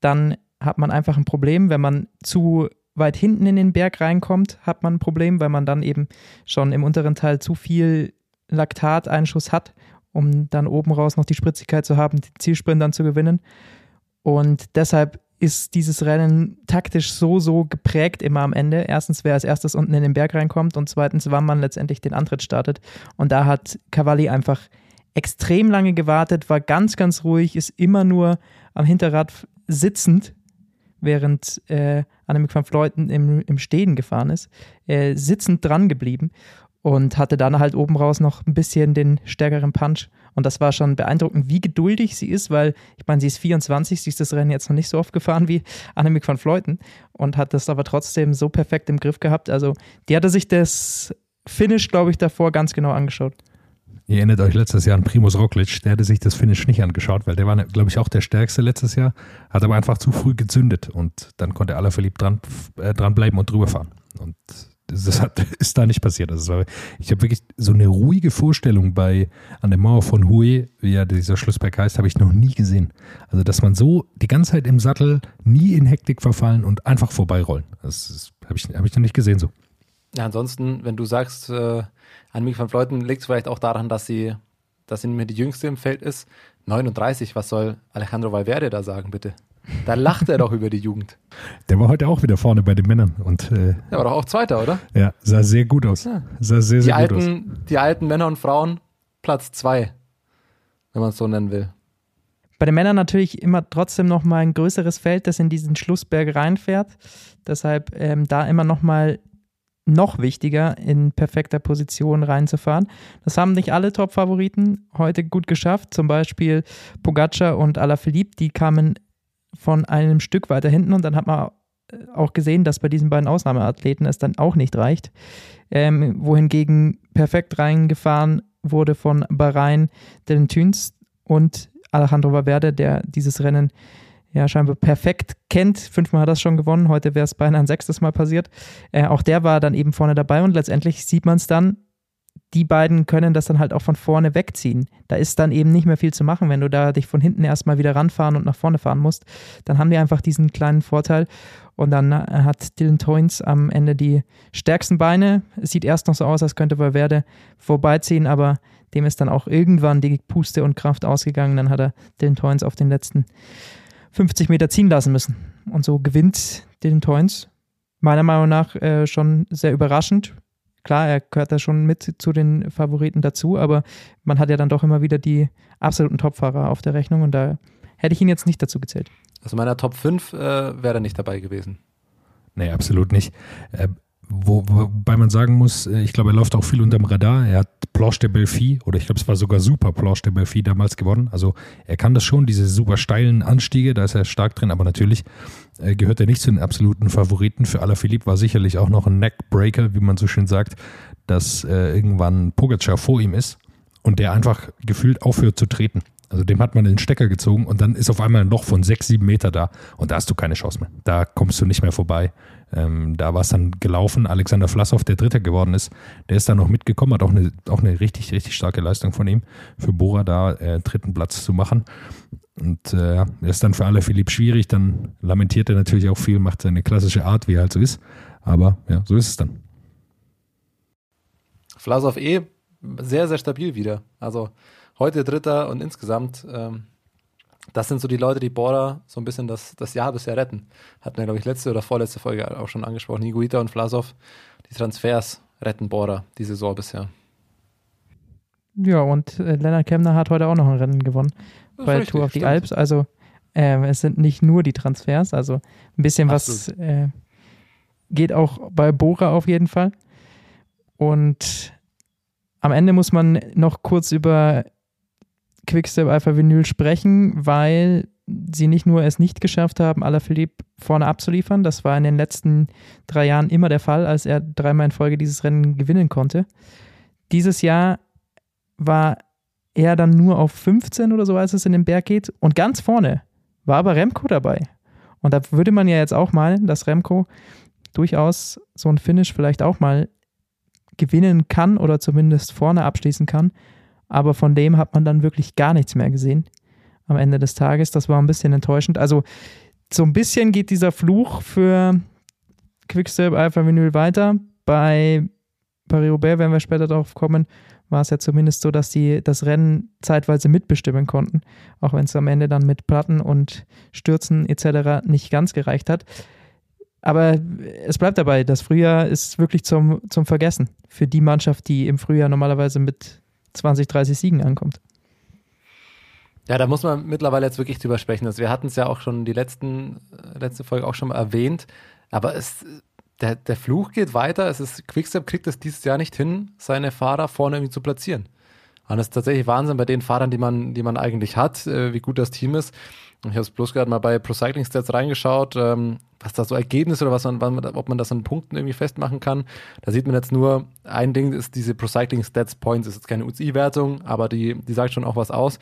dann hat man einfach ein Problem. Wenn man zu weit hinten in den Berg reinkommt, hat man ein Problem, weil man dann eben schon im unteren Teil zu viel Laktateinschuss hat, um dann oben raus noch die Spritzigkeit zu haben, den Zielsprint dann zu gewinnen. Und deshalb ist dieses Rennen taktisch so, so geprägt immer am Ende. Erstens, wer als erstes unten in den Berg reinkommt und zweitens, wann man letztendlich den Antritt startet. Und da hat Cavalli einfach extrem lange gewartet, war ganz, ganz ruhig, ist immer nur am Hinterrad sitzend, während äh, Annemiek van Fleuten im, im Stehen gefahren ist, äh, sitzend dran geblieben und hatte dann halt oben raus noch ein bisschen den stärkeren Punch. Und das war schon beeindruckend, wie geduldig sie ist, weil ich meine, sie ist 24, sie ist das Rennen jetzt noch nicht so oft gefahren wie Annemiek van Fleuten und hat das aber trotzdem so perfekt im Griff gehabt. Also die hatte sich das Finish, glaube ich, davor ganz genau angeschaut. Ihr erinnert euch letztes Jahr an Primus Roglic, der hatte sich das Finish nicht angeschaut, weil der war, glaube ich, auch der stärkste letztes Jahr, hat aber einfach zu früh gezündet und dann konnte aller verliebt dran, äh, dranbleiben und drüber fahren. Und das hat, *laughs* ist da nicht passiert. Also ich habe wirklich so eine ruhige Vorstellung bei an der Mauer von Hue, wie ja dieser Schlussberg heißt, habe ich noch nie gesehen. Also dass man so die ganze Zeit im Sattel nie in Hektik verfallen und einfach vorbeirollen. Das habe ich, hab ich noch nicht gesehen so. Ja, ansonsten, wenn du sagst, äh, Annemiek van Fleuten liegt es vielleicht auch daran, dass sie, dass sie nicht mehr die Jüngste im Feld ist. 39, was soll Alejandro Valverde da sagen, bitte? Da lacht er doch über die Jugend. Der war heute auch wieder vorne bei den Männern. Und, äh, der war doch auch Zweiter, oder? Ja, sah sehr gut aus. Ja. Sah sehr, sehr die gut alten, aus. Die alten Männer und Frauen, Platz zwei, wenn man es so nennen will. Bei den Männern natürlich immer trotzdem noch mal ein größeres Feld, das in diesen Schlussberg reinfährt. Deshalb ähm, da immer noch mal noch wichtiger, in perfekter Position reinzufahren. Das haben nicht alle Top-Favoriten heute gut geschafft. Zum Beispiel Pogacar und Alaphilippe, die kamen von einem Stück weiter hinten und dann hat man auch gesehen, dass bei diesen beiden Ausnahmeathleten es dann auch nicht reicht. Ähm, wohingegen perfekt reingefahren wurde von Bahrain, Dylan Thüns und Alejandro Valverde, der dieses Rennen ja scheinbar perfekt kennt. Fünfmal hat er es schon gewonnen, heute wäre es beinahe ein sechstes Mal passiert. Äh, auch der war dann eben vorne dabei und letztendlich sieht man es dann, die beiden können das dann halt auch von vorne wegziehen. Da ist dann eben nicht mehr viel zu machen, wenn du da dich von hinten erstmal wieder ranfahren und nach vorne fahren musst. Dann haben die einfach diesen kleinen Vorteil. Und dann äh, hat Dylan Toynes am Ende die stärksten Beine. Es sieht erst noch so aus, als könnte Valverde vorbeiziehen, aber dem ist dann auch irgendwann die Puste und Kraft ausgegangen. Dann hat er Dylan Toynes auf den letzten 50 Meter ziehen lassen müssen. Und so gewinnt Dylan Toynes meiner Meinung nach äh, schon sehr überraschend klar, er gehört da schon mit zu den Favoriten dazu, aber man hat ja dann doch immer wieder die absoluten Topfahrer auf der Rechnung und da hätte ich ihn jetzt nicht dazu gezählt. Also meiner Top 5 äh, wäre er nicht dabei gewesen. Nee, absolut nicht. Wo, wobei man sagen muss, äh, ich glaube, er läuft auch viel unterm Radar. Er hat Planche de Belfi oder ich glaube, es war sogar Super Planche de Belfi damals gewonnen. Also er kann das schon, diese super steilen Anstiege, da ist er stark drin, aber natürlich äh, gehört er nicht zu den absoluten Favoriten. Für Alaphilippe war sicherlich auch noch ein Neckbreaker, wie man so schön sagt, dass äh, irgendwann Pogacar vor ihm ist und der einfach gefühlt aufhört zu treten. Also dem hat man den Stecker gezogen und dann ist auf einmal ein Loch von sechs, sieben Meter da und da hast du keine Chance mehr. Da kommst du nicht mehr vorbei. Ähm, da war es dann gelaufen. Alexander Vlasov, der Dritter geworden ist, der ist dann noch mitgekommen, hat auch eine, auch eine richtig, richtig starke Leistung von ihm, für Bora da äh, dritten Platz zu machen. Und äh, er ist dann für alle Philipp schwierig, dann lamentiert er natürlich auch viel, macht seine klassische Art, wie er halt so ist. Aber ja, so ist es dann. Vlasov eh sehr, sehr stabil wieder. Also heute Dritter und insgesamt, ähm, das sind so die Leute, die Border so ein bisschen das, das Jahr bisher retten. Hatten wir, glaube ich, letzte oder vorletzte Folge auch schon angesprochen. Niguita und Vlasov, die Transfers retten Border die Saison bisher. Ja, und äh, Lennart Kemner hat heute auch noch ein Rennen gewonnen bei richtig, Tour of the Alps. Also äh, es sind nicht nur die Transfers, also ein bisschen was äh, geht auch bei Bora auf jeden Fall. Und am Ende muss man noch kurz über Quickstep Alpha Vinyl sprechen, weil sie nicht nur es nicht geschafft haben, Alaphilippe vorne abzuliefern. Das war in den letzten drei Jahren immer der Fall, als er dreimal in Folge dieses Rennen gewinnen konnte. Dieses Jahr war er dann nur auf 15 oder so, als es in den Berg geht. Und ganz vorne war aber Remco dabei. Und da würde man ja jetzt auch mal, dass Remco durchaus so ein Finish vielleicht auch mal gewinnen kann oder zumindest vorne abschließen kann. Aber von dem hat man dann wirklich gar nichts mehr gesehen am Ende des Tages. Das war ein bisschen enttäuschend. Also so ein bisschen geht dieser Fluch für Quickstep Alpha Vinyl weiter. Bei Paris-Roubaix, wenn wir später darauf kommen, war es ja zumindest so, dass sie das Rennen zeitweise mitbestimmen konnten, auch wenn es am Ende dann mit Platten und Stürzen etc. nicht ganz gereicht hat. Aber es bleibt dabei, das Frühjahr ist wirklich zum, zum Vergessen für die Mannschaft, die im Frühjahr normalerweise mit 20, 30 Siegen ankommt. Ja, da muss man mittlerweile jetzt wirklich drüber sprechen. Also wir hatten es ja auch schon die letzten, äh, letzte Folge auch schon mal erwähnt, aber es, der, der Fluch geht weiter. Es ist, Quickstep kriegt es dieses Jahr nicht hin, seine Fahrer vorne irgendwie zu platzieren. Und das ist tatsächlich Wahnsinn bei den Fahrern, die man, die man eigentlich hat, äh, wie gut das Team ist. Ich habe es bloß gerade mal bei Pro Cycling Stats reingeschaut, ähm, was da so Ergebnisse oder was man, ob man das an Punkten irgendwie festmachen kann. Da sieht man jetzt nur, ein Ding ist diese Pro Cycling Stats Points, ist jetzt keine UCI-Wertung, aber die, die sagt schon auch was aus.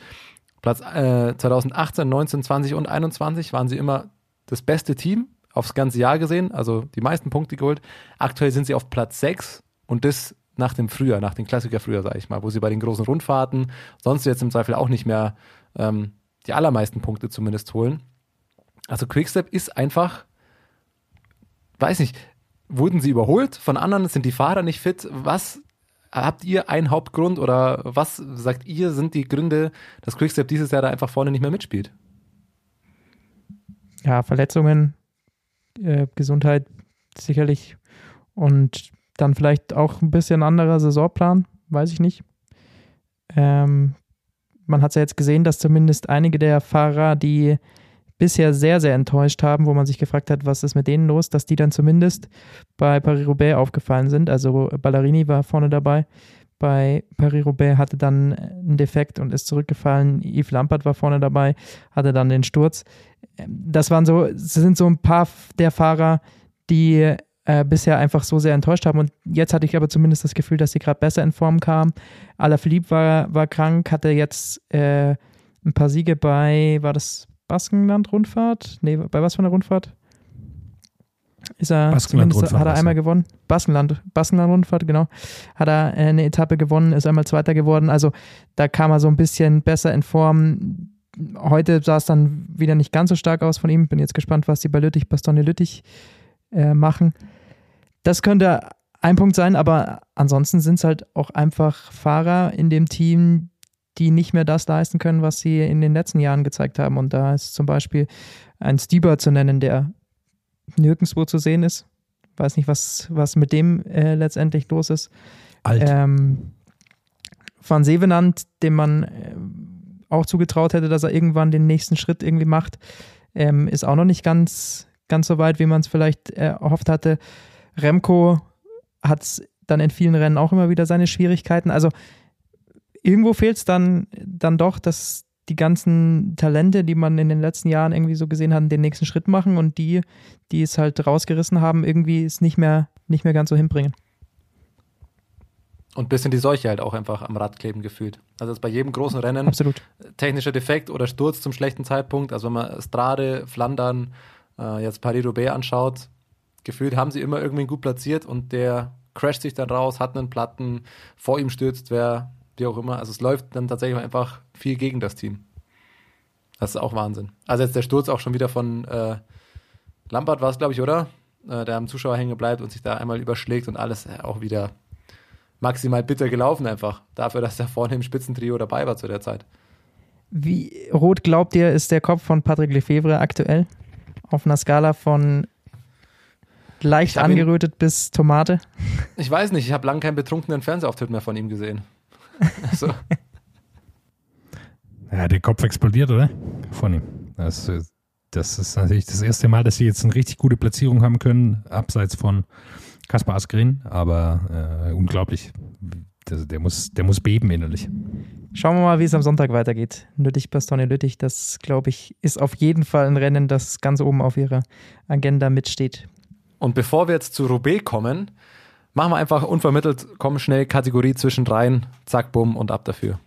Platz äh, 2018, 19, 20 und 21 waren sie immer das beste Team aufs ganze Jahr gesehen, also die meisten Punkte geholt. Aktuell sind sie auf Platz 6 und das nach dem Frühjahr, nach dem Klassiker Frühjahr, sage ich mal, wo sie bei den großen Rundfahrten sonst jetzt im Zweifel auch nicht mehr ähm, die allermeisten Punkte zumindest holen. Also Quickstep ist einfach, weiß nicht, wurden sie überholt von anderen, sind die Fahrer nicht fit? Was habt ihr einen Hauptgrund oder was sagt ihr sind die Gründe, dass Quickstep dieses Jahr da einfach vorne nicht mehr mitspielt? Ja, Verletzungen, äh, Gesundheit sicherlich und dann vielleicht auch ein bisschen anderer Saisonplan, weiß ich nicht. Ähm, man hat es ja jetzt gesehen, dass zumindest einige der Fahrer, die bisher sehr, sehr enttäuscht haben, wo man sich gefragt hat, was ist mit denen los, dass die dann zumindest bei Paris-Roubaix aufgefallen sind. Also Ballerini war vorne dabei. Bei Paris-Roubaix hatte dann einen Defekt und ist zurückgefallen. Yves Lampert war vorne dabei, hatte dann den Sturz. Das waren so, das sind so ein paar der Fahrer, die äh, bisher einfach so sehr enttäuscht haben. Und jetzt hatte ich aber zumindest das Gefühl, dass sie gerade besser in Form kamen. Alaphilippe war, war krank, hatte jetzt äh, ein paar Siege bei, war das Baskenland-Rundfahrt? Nee, bei was von der Rundfahrt? Ist er Baskenland hat er einmal gewonnen. Baskenland, Baskenland-Rundfahrt, genau. Hat er eine Etappe gewonnen, ist einmal Zweiter geworden. Also da kam er so ein bisschen besser in Form. Heute sah es dann wieder nicht ganz so stark aus von ihm. Bin jetzt gespannt, was die bei Lüttich, Bastogne Lüttich äh, machen. Das könnte ein Punkt sein, aber ansonsten sind es halt auch einfach Fahrer in dem Team, die nicht mehr das leisten können, was sie in den letzten Jahren gezeigt haben. Und da ist zum Beispiel ein Stieber zu nennen, der nirgendwo zu sehen ist. Weiß nicht, was, was mit dem äh, letztendlich los ist. Alt. Ähm, Van Sevenand, dem man äh, auch zugetraut hätte, dass er irgendwann den nächsten Schritt irgendwie macht, ähm, ist auch noch nicht ganz, ganz so weit, wie man es vielleicht äh, erhofft hatte. Remco hat dann in vielen Rennen auch immer wieder seine Schwierigkeiten. Also irgendwo fehlt es dann, dann doch, dass die ganzen Talente, die man in den letzten Jahren irgendwie so gesehen hat, den nächsten Schritt machen und die, die es halt rausgerissen haben, irgendwie es nicht mehr, nicht mehr ganz so hinbringen. Und ein bisschen die Seuche halt auch einfach am Rad kleben gefühlt. Also ist bei jedem großen Rennen Absolut. technischer Defekt oder Sturz zum schlechten Zeitpunkt. Also wenn man Strade, Flandern, äh, jetzt Paris-Roubaix anschaut, gefühlt haben sie immer irgendwie gut platziert und der crasht sich dann raus, hat einen Platten, vor ihm stürzt wer, wie auch immer. Also es läuft dann tatsächlich einfach viel gegen das Team. Das ist auch Wahnsinn. Also jetzt der Sturz auch schon wieder von äh, Lampard war es, glaube ich, oder? Äh, der am Zuschauer hängen bleibt und sich da einmal überschlägt und alles äh, auch wieder maximal bitter gelaufen einfach. Dafür, dass er vorne im Spitzentrio dabei war zu der Zeit. Wie rot glaubt ihr, ist der Kopf von Patrick Lefevre aktuell? Auf einer Skala von leicht Ich hab ihn- angerötet bis Tomate? Ich weiß nicht, ich habe lange keinen betrunkenen Fernsehauftritt mehr von ihm gesehen. *laughs* Also, Ja, der Kopf explodiert, oder? Von ihm. Das, das ist natürlich das erste Mal, dass sie jetzt eine richtig gute Platzierung haben können, abseits von Kaspar Askren, aber äh, unglaublich. Der, der, muss, der muss beben innerlich. Schauen wir mal, wie es am Sonntag weitergeht. Lüttich, Bastogne, Lüttich, das glaube ich, ist auf jeden Fall ein Rennen, das ganz oben auf ihrer Agenda mitsteht. Und bevor wir jetzt zu Roubaix kommen, machen wir einfach unvermittelt, kommen schnell Kategorie zwischen dreien, zack, bumm und ab dafür.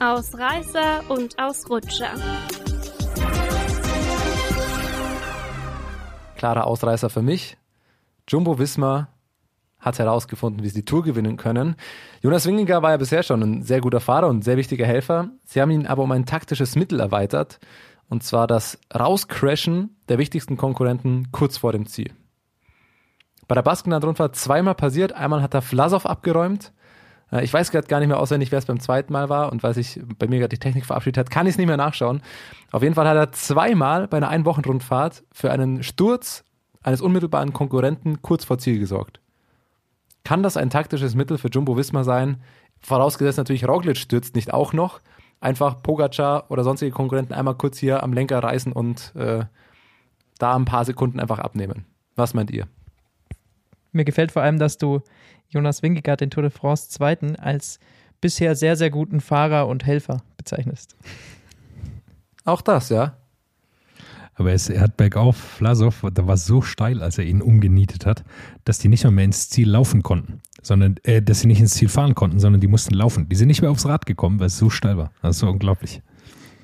Ausreißer und Ausrutscher. Klarer Ausreißer für mich. Jumbo Wismar hat herausgefunden, wie sie die Tour gewinnen können. Jonas Wingegar war ja bisher schon ein sehr guter Fahrer und sehr wichtiger Helfer. Sie haben ihn aber um ein taktisches Mittel erweitert, und zwar das Rauscrashen der wichtigsten Konkurrenten kurz vor dem Ziel. Bei der Baskenland-Rundfahrt zweimal passiert. Einmal hat er Vlasov abgeräumt. Äh, ich weiß gerade gar nicht mehr auswendig, wer es beim zweiten Mal war und weil sich bei mir gerade die Technik verabschiedet hat, kann ich es nicht mehr nachschauen. Auf jeden Fall hat er zweimal bei einer Einwochenrundfahrt für einen Sturz eines unmittelbaren Konkurrenten kurz vor Ziel gesorgt. Kann das ein taktisches Mittel für Jumbo Wismar sein? Vorausgesetzt natürlich, Roglic stürzt nicht auch noch. Einfach Pogacar oder sonstige Konkurrenten einmal kurz hier am Lenker reißen und äh, da ein paar Sekunden einfach abnehmen. Was meint ihr? Mir gefällt vor allem, dass du Jonas Wingegaard, den Tour de France Zweiten, als bisher sehr, sehr guten Fahrer und Helfer bezeichnest. Auch das, ja. Aber es, er hat bergauf, Vlasov, da war so steil, als er ihn umgenietet hat, dass die nicht mehr, mehr ins Ziel laufen konnten, sondern äh, dass sie nicht ins Ziel fahren konnten, sondern die mussten laufen. Die sind nicht mehr aufs Rad gekommen, weil es so steil war. Das ist so unglaublich.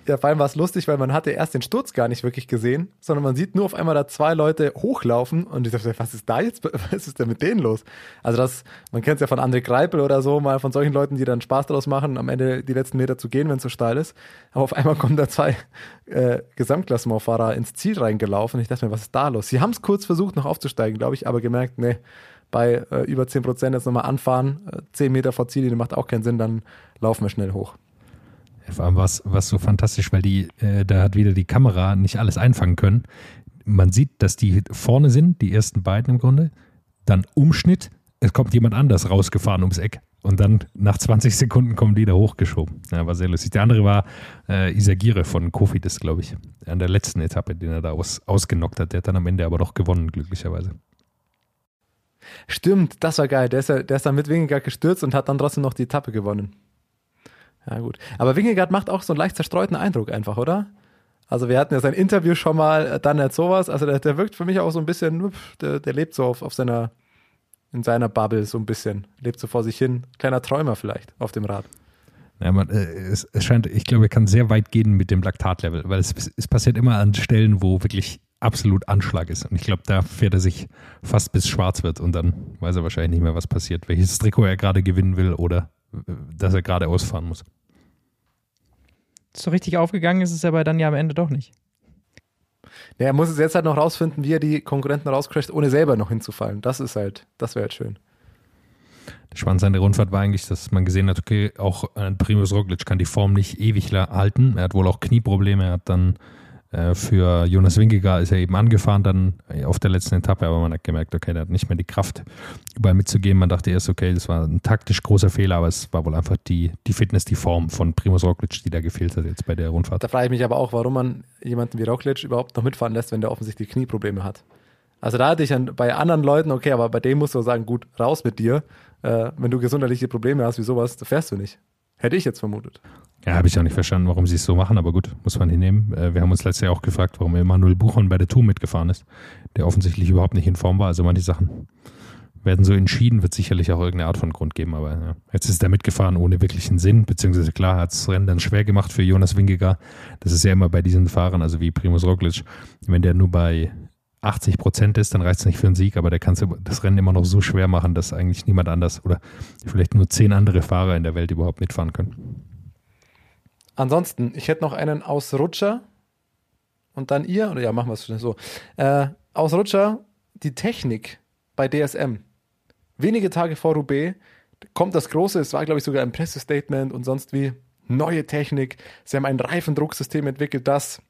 Ja, vor allem war es lustig, weil man hatte erst den Sturz gar nicht wirklich gesehen, sondern man sieht nur auf einmal da zwei Leute hochlaufen und ich dachte, was ist da jetzt, *laughs* was ist denn mit denen los? Also das, man kennt es ja von André Greipel oder so, mal von solchen Leuten, die dann Spaß daraus machen, am Ende die letzten Meter zu gehen, wenn es so steil ist. Aber auf einmal kommen da zwei äh, Gesamtklassementfahrer ins Ziel reingelaufen und ich dachte mir, was ist da los? Sie haben es kurz versucht, noch aufzusteigen, glaube ich, aber gemerkt, nee, bei äh, über 10 Prozent jetzt nochmal anfahren, äh, 10 Meter vor Ziel, macht auch keinen Sinn, dann laufen wir schnell hoch. Vor allem war es so fantastisch, weil die, äh, da hat wieder die Kamera nicht alles einfangen können. Man sieht, dass die vorne sind, die ersten beiden im Grunde. Dann Umschnitt, es kommt jemand anders rausgefahren ums Eck. Und dann nach 20 Sekunden kommen die da hochgeschoben. Ja, war sehr lustig. Der andere war äh, Isagire von Kofidis, glaube ich. An der letzten Etappe, den er da aus, ausgenockt hat. Der hat dann am Ende aber doch gewonnen, glücklicherweise. Stimmt, das war geil. Der ist, der ist dann mit Wingegaard gestürzt und hat dann trotzdem noch die Etappe gewonnen. Ja, gut. Aber Wingegaard macht auch so einen leicht zerstreuten Eindruck einfach, oder? Also wir hatten ja sein Interview schon mal, äh, dann jetzt sowas. Also der, der wirkt für mich auch so ein bisschen, der, der lebt so auf, auf seiner, in seiner Bubble so ein bisschen. Lebt so vor sich hin. Kleiner Träumer vielleicht auf dem Rad. Ja, man, äh, es, es, scheint, ich glaube, er kann sehr weit gehen mit dem Laktatlevel, weil es, es passiert immer an Stellen, wo wirklich absolut Anschlag ist. Und ich glaube, da fährt er sich fast bis schwarz wird und dann weiß er wahrscheinlich nicht mehr, was passiert, welches Trikot er gerade gewinnen will oder dass er gerade ausfahren muss. So richtig aufgegangen ist es aber dann ja am Ende doch nicht. Ja, er muss es jetzt halt noch rausfinden, wie er die Konkurrenten rauscrasht, ohne selber noch hinzufallen. Das ist halt, das wäre halt schön. Der Spannendste an der Rundfahrt war eigentlich, dass man gesehen hat, okay, auch ein Primus Roglic kann die Form nicht ewig halten. Er hat wohl auch Knieprobleme. Er hat dann äh, für Jonas Winkegar ist er eben angefahren dann auf der letzten Etappe, aber man hat gemerkt, okay, der hat nicht mehr die Kraft, überall mitzugehen. Man dachte erst, okay, das war ein taktisch großer Fehler, aber es war wohl einfach die, die Fitness, die Form von Primoz Roglic, die da gefehlt hat jetzt bei der Rundfahrt. Da frage ich mich aber auch, warum man jemanden wie Roglic überhaupt noch mitfahren lässt, wenn der offensichtlich Knieprobleme hat. Also da hatte ich dann bei anderen Leuten, okay, aber bei dem musst du sagen, gut, raus mit dir. Äh, wenn du gesundheitliche Probleme hast wie sowas, fährst du nicht. Hätte ich jetzt vermutet. Ja, habe ich auch nicht verstanden, warum sie es so machen, aber gut, muss man hinnehmen. Äh, wir haben uns letztes Jahr auch gefragt, warum Emanuel Buchon bei der Tour mitgefahren ist, der offensichtlich überhaupt nicht in Form war. Also manche Sachen werden so entschieden, wird sicherlich auch irgendeine Art von Grund geben, aber ja. jetzt ist er mitgefahren ohne wirklichen Sinn, beziehungsweise klar hat es Rennen dann schwer gemacht für Jonas Wingegar. Das ist ja immer bei diesen Fahrern, also wie Primus Roglic, wenn der nur bei 80 Prozent ist, dann reicht es nicht für einen Sieg, aber der kann das Rennen immer noch so schwer machen, dass eigentlich niemand anders oder vielleicht nur zehn andere Fahrer in der Welt überhaupt mitfahren können. Ansonsten, ich hätte noch einen Ausrutscher und dann ihr, oder ja, machen wir es schnell so. Äh, Ausrutscher, die Technik bei DSM. Wenige Tage vor Roubaix kommt das Große, es war, glaube ich, sogar ein Pressestatement und sonst wie neue Technik. Sie haben ein Reifendrucksystem entwickelt, das,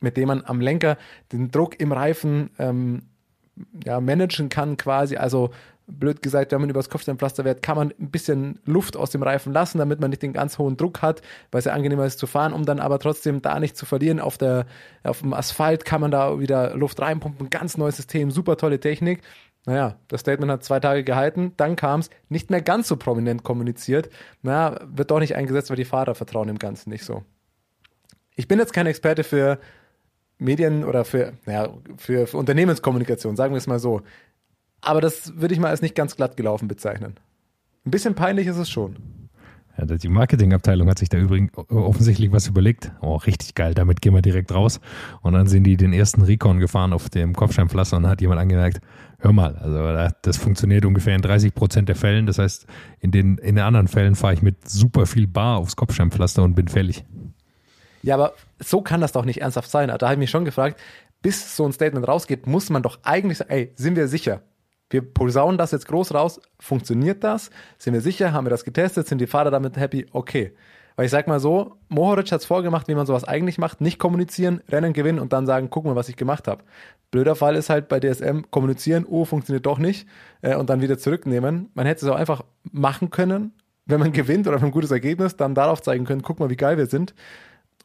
mit dem man am Lenker den Druck im Reifen ähm, ja, managen kann, quasi. Also blöd gesagt, wenn man übers Kopfsteinpflaster fährt, kann man ein bisschen Luft aus dem Reifen lassen, damit man nicht den ganz hohen Druck hat, weil es ja angenehmer ist zu fahren, um dann aber trotzdem da nicht zu verlieren. Auf, der, auf dem Asphalt kann man da wieder Luft reinpumpen, ganz neues System, super tolle Technik. Naja, das Statement hat zwei Tage gehalten, dann kam es nicht mehr ganz so prominent kommuniziert. Naja, wird doch nicht eingesetzt, weil die Fahrer vertrauen dem Ganzen nicht so. Ich bin jetzt kein Experte für Medien oder für, naja, für, für Unternehmenskommunikation, sagen wir es mal so. Aber das würde ich mal als nicht ganz glatt gelaufen bezeichnen. Ein bisschen peinlich ist es schon. Ja, die Marketingabteilung hat sich da übrigens offensichtlich was überlegt. Oh, richtig geil, damit gehen wir direkt raus. Und dann sind die den ersten Recon gefahren auf dem Kopfsteinpflaster und hat jemand angemerkt, hör mal, also das funktioniert ungefähr in 30 Prozent der Fällen. Das heißt, in den, in den anderen Fällen fahre ich mit super viel Bar aufs Kopfsteinpflaster und bin fällig. Ja, aber so kann das doch nicht ernsthaft sein. Da habe ich mich schon gefragt, bis so ein Statement rausgeht, muss man doch eigentlich sagen, ey, sind wir sicher? Wir posaunen das jetzt groß raus. Funktioniert das? Sind wir sicher? Haben wir das getestet? Sind die Fahrer damit happy? Okay. Weil ich sag mal so, Mohoric hat es vorgemacht, wie man sowas eigentlich macht. Nicht kommunizieren, Rennen gewinnen und dann sagen, guck mal, was ich gemacht habe. Blöder Fall ist halt bei DSM, kommunizieren, oh, funktioniert doch nicht äh, und dann wieder zurücknehmen. Man hätte es auch einfach machen können, wenn man *laughs* gewinnt oder ein gutes Ergebnis, dann darauf zeigen können, guck mal, wie geil wir sind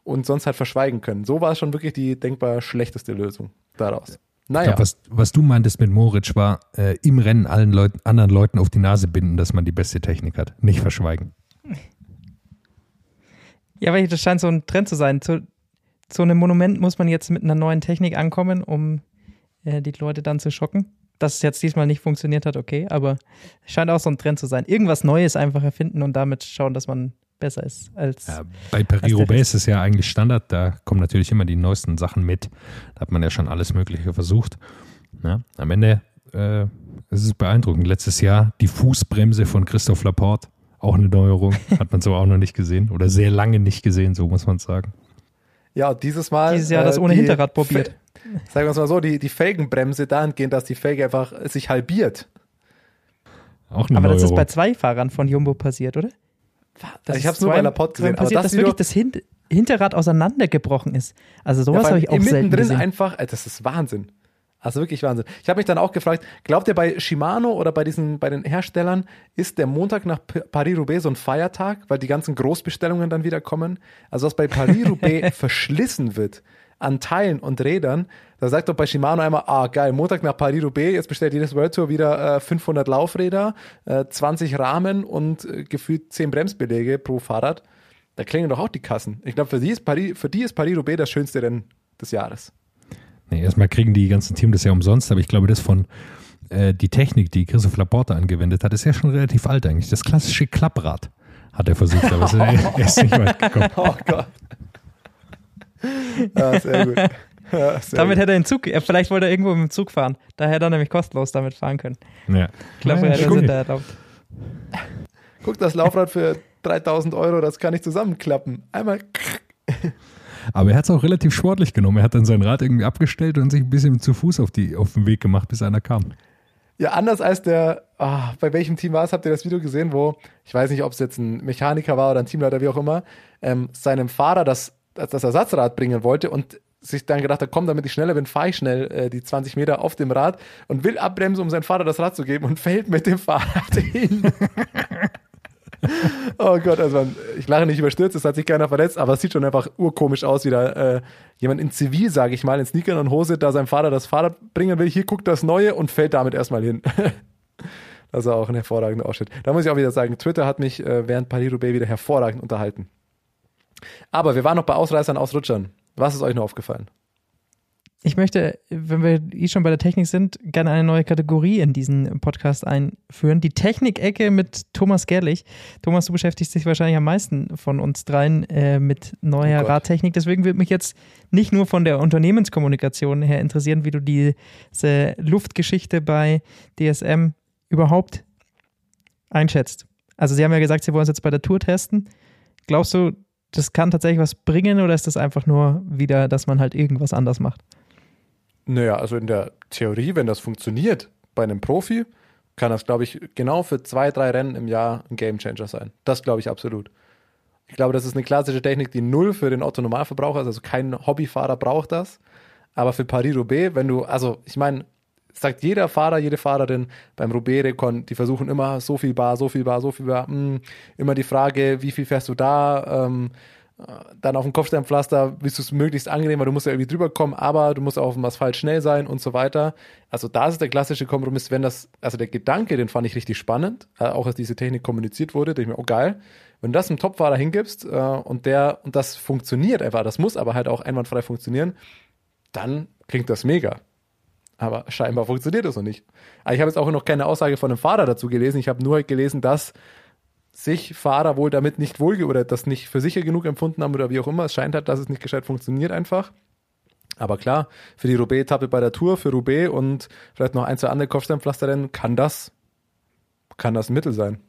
und sonst halt verschweigen können. So war es schon wirklich die denkbar schlechteste Lösung daraus. Naja. Glaub, was, was, du meintest mit Moritz war, äh, im Rennen allen Leuten, anderen Leuten auf die Nase binden, dass man die beste Technik hat. Nicht verschweigen. Ja, weil das scheint so ein Trend zu sein. Zu, zu einem Monument muss man jetzt mit einer neuen Technik ankommen, um äh, die Leute dann zu schocken. Dass es jetzt diesmal nicht funktioniert hat, okay, aber es scheint auch so ein Trend zu sein. Irgendwas Neues einfach erfinden und damit schauen, dass man besser ist als. Ja, bei Paris-Roubaix ist es ja eigentlich Standard, da kommen natürlich immer die neuesten Sachen mit. Da hat man ja schon alles Mögliche versucht. Ja, am Ende äh, ist es beeindruckend. Letztes Jahr die Fußbremse von Christoph Laporte, auch eine Neuerung, *laughs* hat man so auch noch nicht gesehen oder sehr lange nicht gesehen, so muss man sagen. Ja, dieses Mal. Dieses Jahr äh, das ohne Hinterrad probiert. Sagen wir es mal so, die, die Felgenbremse dahingehend, dass die Felge einfach sich halbiert. Auch eine Aber Neuerung. das ist bei zwei Fahrern von Jumbo passiert, oder? Das ich habe es nur bei der Pod gesehen. Passiert, aber das dass wirklich das Hin Hinterrad auseinandergebrochen ist. Also sowas ja, habe ich auch selten drin gesehen. einfach, das ist Wahnsinn. Also wirklich Wahnsinn. Ich habe mich dann auch gefragt, glaubt ihr bei Shimano oder bei diesen, bei den Herstellern, ist der Montag nach Paris-Roubaix so ein Feiertag, weil die ganzen Großbestellungen dann wieder kommen? Also was bei Paris-Roubaix *laughs* verschlissen wird an Teilen und Rädern, da sagt doch bei Shimano einmal, ah geil, Montag nach Paris-Roubaix, jetzt bestellt jedes World Tour wieder äh, 500 Laufräder, äh, 20 Rahmen und äh, gefühlt 10 Bremsbeläge pro Fahrrad. Da klingen doch auch die Kassen. Ich glaube, für die ist Paris, für die ist Paris-Roubaix das schönste Rennen des Jahres. Nee, erstmal kriegen die ganzen Teams das ja umsonst, aber ich glaube, das von äh, die Technik, die Christoph Laporte angewendet hat, ist ja schon relativ alt eigentlich. Das klassische Klapprad hat er versucht, aber *laughs* er ist nicht weit gekommen. Oh Gott. *laughs* Ja, sehr gut. Ja, damit hätte er den Zug, vielleicht wollte er irgendwo mit dem Zug fahren. Da hätte er nämlich kostenlos damit fahren können. Ja. Ich glaube, er hätte da erlaubt. Guck, das Laufrad für 3000 Euro, das kann nicht zusammenklappen. Einmal. *laughs* Aber er hat es auch relativ sportlich genommen. Er hat dann sein Rad irgendwie abgestellt und sich ein bisschen zu Fuß auf, die, auf den Weg gemacht, bis einer kam. Ja, anders als der, oh, bei welchem Team war es, habt ihr das Video gesehen, wo, ich weiß nicht, ob es jetzt ein Mechaniker war oder ein Teamleiter, wie auch immer, ähm, seinem Fahrer das, das Ersatzrad bringen wollte und sich dann gedacht hat, komm, damit ich schneller bin, fahre ich schnell äh, die 20 Meter auf dem Rad und will abbremsen, um seinem Vater das Rad zu geben und fällt mit dem Fahrrad *laughs* hin. oh Gott, also ich lache nicht überstürzt, es hat sich keiner verletzt, aber es sieht schon einfach urkomisch aus, wie da äh, jemand in Zivil, sage ich mal, in Sneakern und Hose, da sein Vater das Fahrrad bringen will, hier guckt das Neue und fällt damit erstmal hin. *laughs* das war auch ein hervorragender Ausschnitt. Da muss ich auch wieder sagen, Twitter hat mich äh, während Paris-Roubaix wieder hervorragend unterhalten. Aber wir waren noch bei Ausreißern, Ausrutschern. Was ist euch noch aufgefallen? Ich möchte, wenn wir eh schon bei der Technik sind, gerne eine neue Kategorie in diesen Podcast einführen. Die Technik-Ecke mit Thomas Gerlich. Thomas, du beschäftigst dich wahrscheinlich am meisten von uns dreien äh, mit neuer oh Radtechnik. Deswegen würde mich jetzt nicht nur von der Unternehmenskommunikation her interessieren, wie du diese Luftgeschichte bei DSM überhaupt einschätzt. Also, Sie haben ja gesagt, Sie wollen es jetzt bei der Tour testen. Glaubst du, das kann tatsächlich was bringen oder ist das einfach nur wieder, dass man halt irgendwas anders macht? Naja, also in der Theorie, wenn das funktioniert bei einem Profi, kann das, glaube ich, genau für zwei, drei Rennen im Jahr ein Gamechanger sein. Das glaube ich absolut. Ich glaube, das ist eine klassische Technik, die null für den Otto-Normalverbraucher ist. Also kein Hobbyfahrer braucht das. Aber für Paris-Roubaix, wenn du, also ich meine, sagt jeder Fahrer, jede Fahrerin beim Roubaix-Rekon, die versuchen immer so viel Bar, so viel Bar, so viel Bar. Mh, hm, immer die Frage, wie viel fährst du da? Ähm, dann auf dem Kopfsteinpflaster bist du es möglichst angenehm, weil du musst ja irgendwie drüber kommen, aber du musst auf dem Asphalt schnell sein und so weiter. Also da ist der klassische Kompromiss, wenn das, also der Gedanke, den fand ich richtig spannend, äh, auch als diese Technik kommuniziert wurde, denke ich mir, oh geil. Wenn du das einem Topfahrer hingibst äh, und der, und das funktioniert einfach, das muss aber halt auch einwandfrei funktionieren, dann klingt das mega. Aber scheinbar funktioniert das noch nicht. Ich habe jetzt auch noch keine Aussage von einem Fahrer dazu gelesen. Ich habe nur gelesen, dass sich Fahrer wohl damit nicht wohl oder das nicht für sicher genug empfunden haben oder wie auch immer. Es scheint halt, dass es nicht gescheit funktioniert einfach. Aber klar, für die Roubaix-Etappe bei der Tour, für Roubaix und vielleicht noch ein, zwei andere Kopfsteinpflasterrennen kann das, kann das ein Mittel sein.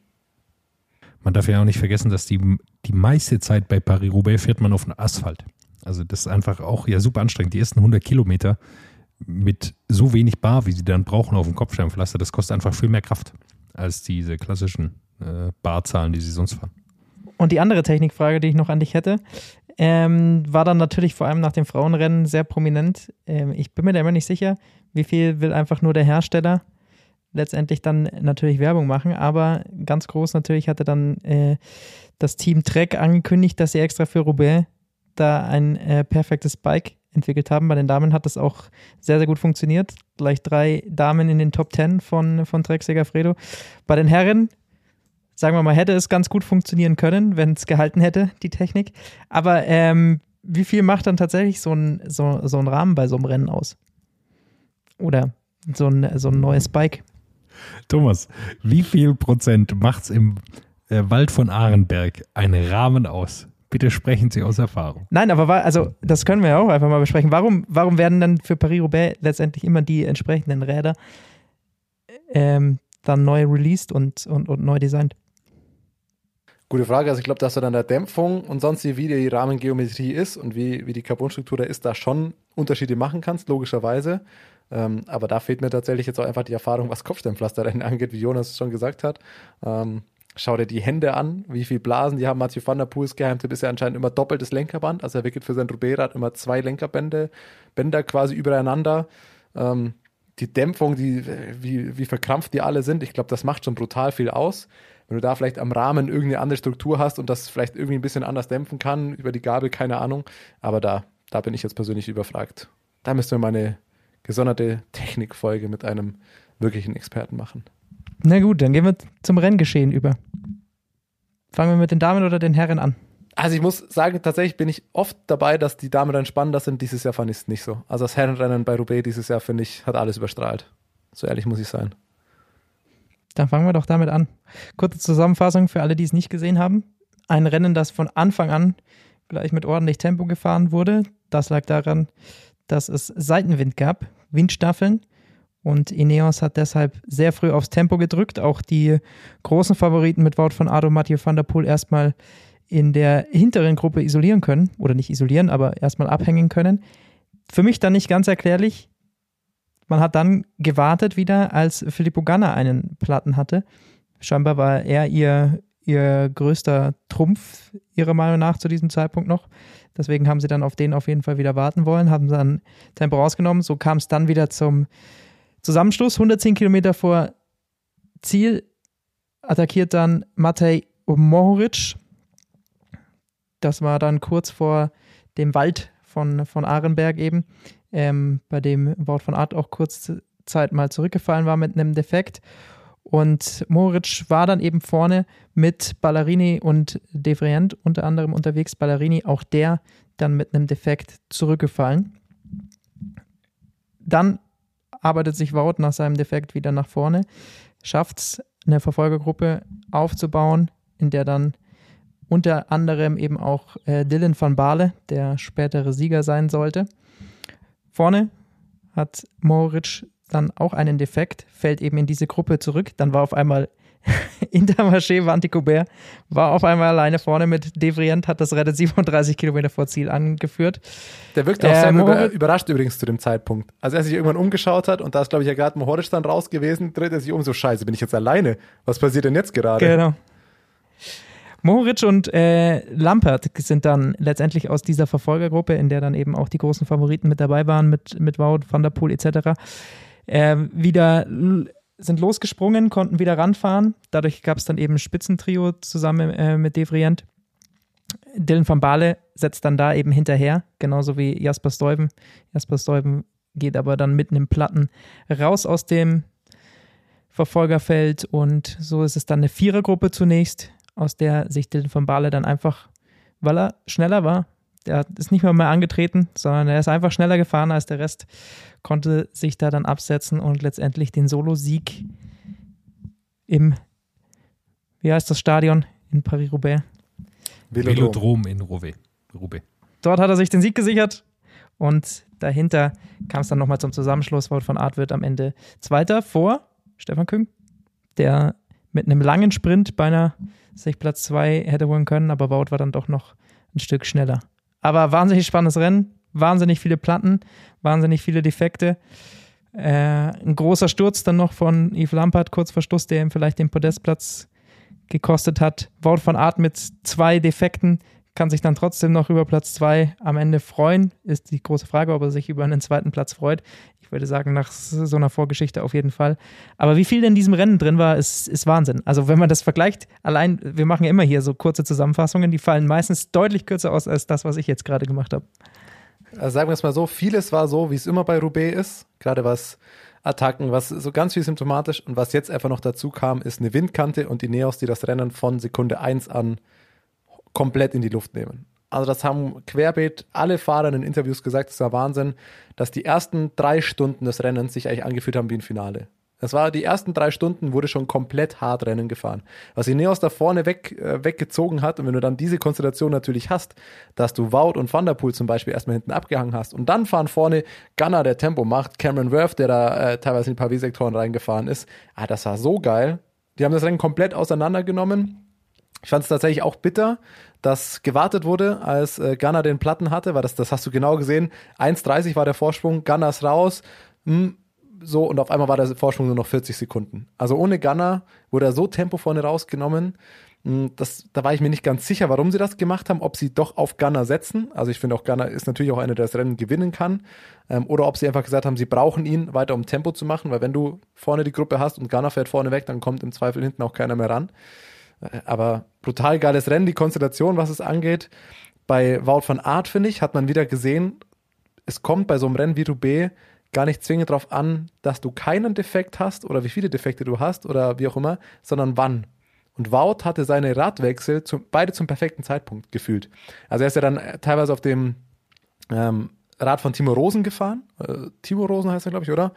Man darf ja auch nicht vergessen, dass die, die meiste Zeit bei Paris-Roubaix fährt man auf den Asphalt. Also das ist einfach auch ja super anstrengend. Die ersten 100 Kilometer mit so wenig Bar, wie sie dann brauchen auf dem Kopfsteinpflaster, das kostet einfach viel mehr Kraft als diese klassischen äh, Barzahlen, die sie sonst fahren. Und die andere Technikfrage, die ich noch an dich hätte, ähm, war dann natürlich vor allem nach dem Frauenrennen sehr prominent. Ähm, ich bin mir da immer nicht sicher, wie viel will einfach nur der Hersteller letztendlich dann natürlich Werbung machen, aber ganz groß natürlich hatte dann äh, das Team Trek angekündigt, dass sie extra für Roubaix da ein äh, perfektes Bike entwickelt haben. Bei den Damen hat das auch sehr, sehr gut funktioniert. Gleich drei Damen in den Top Ten von, von Trek Segafredo. Bei den Herren sagen wir mal, hätte es ganz gut funktionieren können, wenn es gehalten hätte, die Technik. Aber ähm, wie viel macht dann tatsächlich so ein, so, so ein Rahmen bei so einem Rennen aus? Oder so ein, so ein neues Bike? Thomas, wie viel Prozent macht es im äh, Wald von Ahrenberg einen Rahmen aus? Bitte sprechen Sie aus Erfahrung. Nein, aber war, also das können wir ja auch einfach mal besprechen. Warum, warum werden dann für Paris-Roubaix letztendlich immer die entsprechenden Räder ähm, dann neu released und, und, und neu designt? Gute Frage. Also ich glaube, dass du dann der Dämpfung und sonst wie die Rahmengeometrie ist und wie, wie die Carbonstruktur da ist, da schon Unterschiede machen kannst, logischerweise. Ähm, aber da fehlt mir tatsächlich jetzt auch einfach die Erfahrung, was Kopfsteinpflasterrennen *laughs* angeht, wie Jonas schon gesagt hat. Ähm, schau dir die Hände an, wie viel Blasen die haben. Mathieu van der Poels Geheimtipp ist ja anscheinend immer doppeltes Lenkerband. Also er wickelt für sein Roubaix-Rad immer zwei Lenkerbände, Bänder quasi übereinander. Ähm, die Dämpfung, die, wie, wie verkrampft die alle sind, ich glaube, das macht schon brutal viel aus wenn du da vielleicht am Rahmen irgendeine andere Struktur hast und das vielleicht irgendwie ein bisschen anders dämpfen kann, über die Gabel, keine Ahnung. Aber da, da bin ich jetzt persönlich überfragt. Da müssten wir mal eine gesonderte Technikfolge mit einem wirklichen Experten machen. Na gut, dann gehen wir zum Renngeschehen über. Fangen wir mit den Damen oder den Herren an? Also ich muss sagen, tatsächlich bin ich oft dabei, dass die Damen dann spannender sind. Dieses Jahr fand ich es nicht so. Also das Herrenrennen bei Roubaix dieses Jahr, finde ich, hat alles überstrahlt. So ehrlich muss ich sein. Dann fangen wir doch damit an. Kurze Zusammenfassung für alle, die es nicht gesehen haben. Ein Rennen, das von Anfang an gleich mit ordentlich Tempo gefahren wurde. Das lag daran, dass es Seitenwind gab, Windstaffeln. Und Ineos hat deshalb sehr früh aufs Tempo gedrückt. Auch die großen Favoriten mit Wort von Ado Mathieu van der Poel erstmal in der hinteren Gruppe isolieren können. Oder nicht isolieren, aber erstmal abhängen können. Für mich dann nicht ganz erklärlich, man hat dann gewartet wieder, als Filippo Ganna einen Platten hatte. Scheinbar war er ihr, ihr größter Trumpf, ihrer Meinung nach, zu diesem Zeitpunkt noch. Deswegen haben sie dann auf den auf jeden Fall wieder warten wollen, haben dann Tempo rausgenommen. So kam es dann wieder zum Zusammenschluss. 110 Kilometer vor Ziel attackiert dann Matej Mohoric. Das war dann kurz vor dem Wald von, von Arenberg eben ähm, bei dem Wort von Art auch kurz Zeit mal zurückgefallen war mit einem Defekt. Und Moritz war dann eben vorne mit Ballerini und Devrient unter anderem unterwegs. Ballerini, auch der dann mit einem Defekt zurückgefallen. Dann arbeitet sich Wout nach seinem Defekt wieder nach vorne, schafft es, eine Verfolgergruppe aufzubauen, in der dann unter anderem eben auch äh, Dylan van Baale, der spätere Sieger sein sollte, Vorne hat Moritz dann auch einen Defekt, fällt eben in diese Gruppe zurück. Dann war auf einmal *laughs* Intermarché Vanticobert, war auf einmal alleine vorne mit Devrient, hat das Rennen *laughs* 37 Kilometer vor Ziel angeführt. Der wirkte auch äh, sehr über, überrascht übrigens zu dem Zeitpunkt. Als er sich irgendwann umgeschaut hat und da ist, glaube ich, ja gerade Moritz dann raus gewesen, dreht er sich um, so scheiße, bin ich jetzt alleine? Was passiert denn jetzt gerade? Genau. Moritz und äh, Lampert sind dann letztendlich aus dieser Verfolgergruppe, in der dann eben auch die großen Favoriten mit dabei waren, mit, mit Wout, Van der Poel etc., äh, wieder sind losgesprungen, konnten wieder ranfahren. Dadurch gab es dann eben ein Spitzentrio zusammen äh, mit Devrient. Dylan van Baale setzt dann da eben hinterher, genauso wie Jasper Stuyven. Jasper Stuyven geht aber dann mitten im Platten raus aus dem Verfolgerfeld und so ist es dann eine Vierergruppe zunächst, aus der sich Dylan van Baale dann einfach, weil er schneller war, der ist nicht mehr mehr angetreten, sondern er ist einfach schneller gefahren als der Rest, konnte sich da dann absetzen und letztendlich den Solo-Sieg im, wie heißt das Stadion in Paris-Roubaix? Velodrom. Velodrom in Roubaix. Dort hat er sich den Sieg gesichert und dahinter kam es dann nochmal zum Zusammenschluss. Wout von Art wird am Ende Zweiter vor Stefan Küng, der mit einem langen Sprint beinahe sich Platz 2 hätte holen können, aber Wout war dann doch noch ein Stück schneller. Aber wahnsinnig spannendes Rennen, wahnsinnig viele Platten, wahnsinnig viele Defekte. Äh, ein großer Sturz dann noch von Yves Lampert kurz vor Schluss, der ihm vielleicht den Podestplatz gekostet hat. Wout von Art mit zwei Defekten kann sich dann trotzdem noch über Platz zwei am Ende freuen. Ist die große Frage, ob er sich über einen zweiten Platz freut. Ich würde sagen, nach so einer Vorgeschichte auf jeden Fall. Aber wie viel in diesem Rennen drin war, ist, ist Wahnsinn. Also wenn man das vergleicht, allein, wir machen ja immer hier so kurze Zusammenfassungen, die fallen meistens deutlich kürzer aus als das, was ich jetzt gerade gemacht habe. Also sagen wir es mal so, vieles war so, wie es immer bei Roubaix ist, gerade was Attacken, was so ganz viel symptomatisch und was jetzt einfach noch dazu kam, ist eine Windkante und die Neos, die das Rennen von Sekunde 1 an komplett in die Luft nehmen. Also das haben querbeet alle Fahrer in den Interviews gesagt, es war Wahnsinn, dass die ersten drei Stunden des Rennens sich eigentlich angefühlt haben wie ein Finale. Es war die ersten drei Stunden wurde schon komplett hart Rennen gefahren. Was Ineos da vorne weg, äh, weggezogen hat und wenn du dann diese Konstellation natürlich hast, dass du Wout und Van der Poel zum Beispiel erstmal hinten abgehangen hast und dann fahren vorne Gunner, der Tempo macht, Cameron Worth, der da äh, teilweise in die Paris-Sektoren reingefahren ist. Ah, das war so geil. Die haben das Rennen komplett auseinandergenommen. Ich fand es tatsächlich auch bitter, dass gewartet wurde, als äh, Gunner den Platten hatte, weil das, das hast du genau gesehen. 1,30 war der Vorsprung, Gunner ist raus. Hm, so, und auf einmal war der Vorsprung nur noch 40 Sekunden. Also ohne Gunner wurde er so Tempo vorne rausgenommen. Hm, das, da war ich mir nicht ganz sicher, warum sie das gemacht haben, ob sie doch auf Gunner setzen. Also ich finde auch Gunner ist natürlich auch einer, der das Rennen gewinnen kann. Ähm, oder ob sie einfach gesagt haben, sie brauchen ihn weiter, um Tempo zu machen, weil wenn du vorne die Gruppe hast und Gunner fährt vorne weg, dann kommt im Zweifel hinten auch keiner mehr ran. Äh, aber brutal geiles Rennen, die Konstellation, was es angeht. Bei Wout van Art, finde ich, hat man wieder gesehen, es kommt bei so einem Rennen wie Roubaix gar nicht zwingend darauf an, dass du keinen Defekt hast oder wie viele Defekte du hast oder wie auch immer, sondern wann. Und Wout hatte seine Radwechsel zum, beide zum perfekten Zeitpunkt gefühlt. Also er ist ja dann teilweise auf dem ähm, Rad von Timo Rosen gefahren. Äh, Timo Rosen heißt er, glaube ich, oder?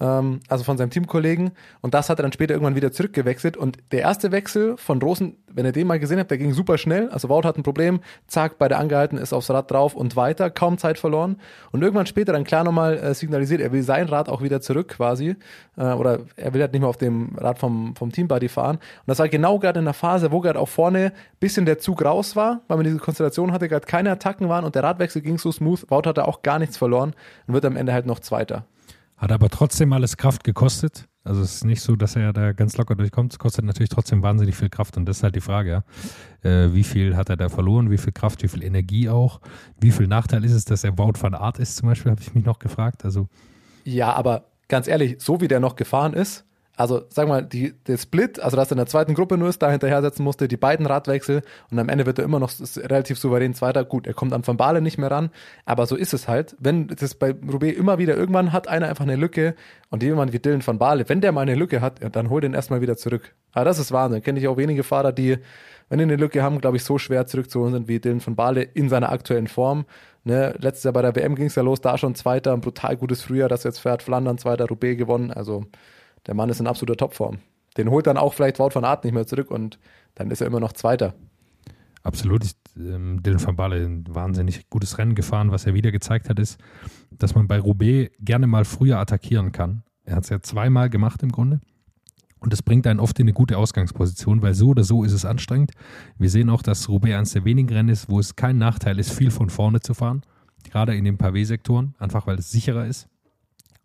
ähm, also von seinem Teamkollegen. Und das hat er dann später irgendwann wieder zurückgewechselt. Und der erste Wechsel von Rosen, wenn ihr den mal gesehen habt, der ging super schnell. Also Wout hat ein Problem, zack, beide angehalten, ist aufs Rad drauf und weiter, kaum Zeit verloren. Und irgendwann später dann klar nochmal äh, signalisiert, er will sein Rad auch wieder zurück quasi. Äh, oder er will halt nicht mehr auf dem Rad vom, vom Teambuddy fahren. Und das war genau gerade in der Phase, wo gerade auch vorne bisschen der Zug raus war, weil man diese Konstellation hatte, gerade keine Attacken waren und der Radwechsel ging so smooth. Wout hatte auch gar nichts verloren und wird am Ende halt noch Zweiter. Hat aber trotzdem alles Kraft gekostet. Also es ist nicht so, dass er da ganz locker durchkommt. Es kostet natürlich trotzdem wahnsinnig viel Kraft. Und das ist halt die Frage, ja. Äh, wie viel hat er da verloren? Wie viel Kraft, wie viel Energie auch? Wie viel Nachteil ist es, dass er Wout van Art ist, zum Beispiel, habe ich mich noch gefragt. Also. Ja, aber ganz ehrlich, so wie der noch gefahren ist, also sag mal, die, der Split, also dass er in der zweiten Gruppe nur ist, da hinterher setzen musste, die beiden Radwechsel und am Ende wird er immer noch relativ souverän Zweiter. Gut, er kommt an Van Baale nicht mehr ran, aber so ist es halt. Wenn das bei Roubaix immer wieder, irgendwann hat einer einfach eine Lücke und jemand wie Dylan Van Baale, wenn der mal eine Lücke hat, dann hol den erstmal wieder zurück. Aber das ist Wahnsinn. Kenne ich auch wenige Fahrer, die, wenn die eine Lücke haben, glaube ich, so schwer zurückzuholen sind wie Dylan Van Baale in seiner aktuellen Form. Ne, letztes Jahr bei der WM ging es ja los, da schon Zweiter, ein brutal gutes Frühjahr, das jetzt fährt, Flandern Zweiter, Roubaix gewonnen, also der Mann ist in absoluter Topform. Den holt dann auch vielleicht Wout von Art nicht mehr zurück und dann ist er immer noch Zweiter. Absolut. Ähm, Dylan van Balle ein wahnsinnig gutes Rennen gefahren. Was er wieder gezeigt hat, ist, dass man bei Roubaix gerne mal früher attackieren kann. Er hat es ja zweimal gemacht im Grunde. Und das bringt einen oft in eine gute Ausgangsposition, weil so oder so ist es anstrengend. Wir sehen auch, dass Roubaix eines der wenigen Rennen ist, wo es kein Nachteil ist, viel von vorne zu fahren. Gerade in den Pavé-Sektoren, einfach weil es sicherer ist.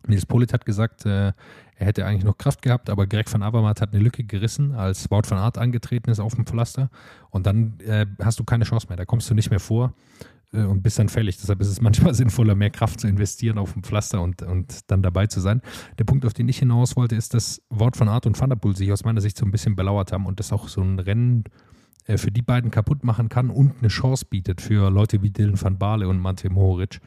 Nils Polit hat gesagt, äh, er hätte eigentlich noch Kraft gehabt, aber Greg van Avermaet hat eine Lücke gerissen, als Wout van Art angetreten ist auf dem Pflaster. Und dann äh, hast du keine Chance mehr. Da kommst du nicht mehr vor äh, und bist dann fällig. Deshalb ist es *laughs* manchmal sinnvoller, mehr Kraft zu investieren auf dem Pflaster und, und dann dabei zu sein. Der Punkt, auf den ich hinaus wollte, ist, dass Wout van Art und Van der Poel sich aus meiner Sicht so ein bisschen belauert haben und das auch so ein Rennen äh, für die beiden kaputt machen kann und eine Chance bietet für Leute wie Dylan van Baale und Mante Mohoric,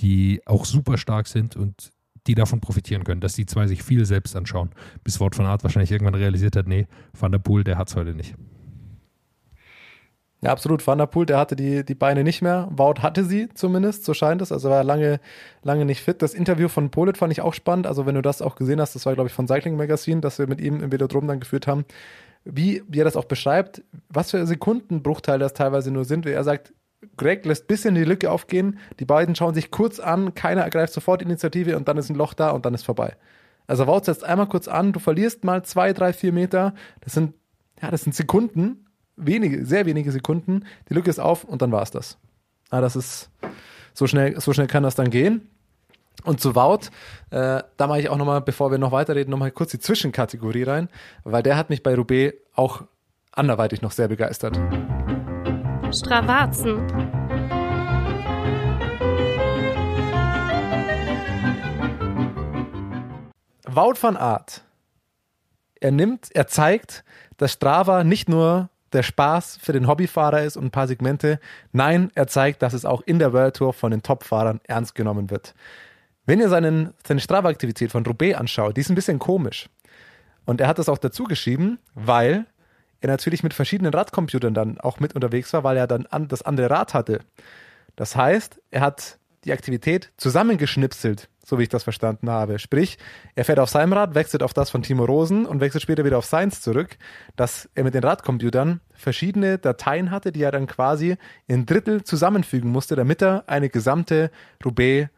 die auch super stark sind und die davon profitieren können, dass die zwei sich viel selbst anschauen, bis Wort von Art wahrscheinlich irgendwann realisiert hat, nee, Van der Poel, der hat es heute nicht. Ja, absolut. Van der Poel, der hatte die, die Beine nicht mehr. Wout hatte sie zumindest, so scheint es. Also war lange, lange nicht fit. Das Interview von Polit fand ich auch spannend. Also wenn du das auch gesehen hast, das war, glaube ich, von Cycling Magazine, dass wir mit ihm im Velodrom dann geführt haben. Wie, wie er das auch beschreibt, was für Sekundenbruchteile das teilweise nur sind. Wie er sagt, Greg lässt ein bisschen die Lücke aufgehen. Die beiden schauen sich kurz an, keiner ergreift sofort Initiative und dann ist ein Loch da und dann ist vorbei. Also Wout setzt einmal kurz an, du verlierst mal zwei, drei, vier Meter. Das sind, ja, das sind Sekunden wenige, sehr wenige Sekunden, die Lücke ist auf und dann war es das. Ah, das ist, so schnell, so schnell kann das dann gehen. Und zu Wout, äh, da mache ich auch nochmal, bevor wir noch weiterreden, nochmal kurz die Zwischenkategorie rein, weil der hat mich bei Roubaix auch anderweitig noch sehr begeistert. Stravazen. Wout van Art. Er nimmt, er zeigt, dass Strava nicht nur der Spaß für den Hobbyfahrer ist und ein paar Segmente. Nein, er zeigt, dass es auch in der World Tour von den Topfahrern ernst genommen wird. Wenn ihr seinen, seine Strava-Aktivität von Roubaix anschaut, die ist ein bisschen komisch. Und er hat das auch dazu geschrieben, weil er natürlich mit verschiedenen Radcomputern dann auch mit unterwegs war, weil er dann an, das andere Rad hatte. Das heißt, er hat die Aktivität zusammengeschnipselt so wie ich das verstanden habe. Sprich, er fährt auf seinem Rad, wechselt auf das von Timo Rosen und wechselt später wieder auf seins zurück, dass er mit den Radcomputern verschiedene Dateien hatte, die er dann quasi in Drittel zusammenfügen musste, damit er eine gesamte Roubaix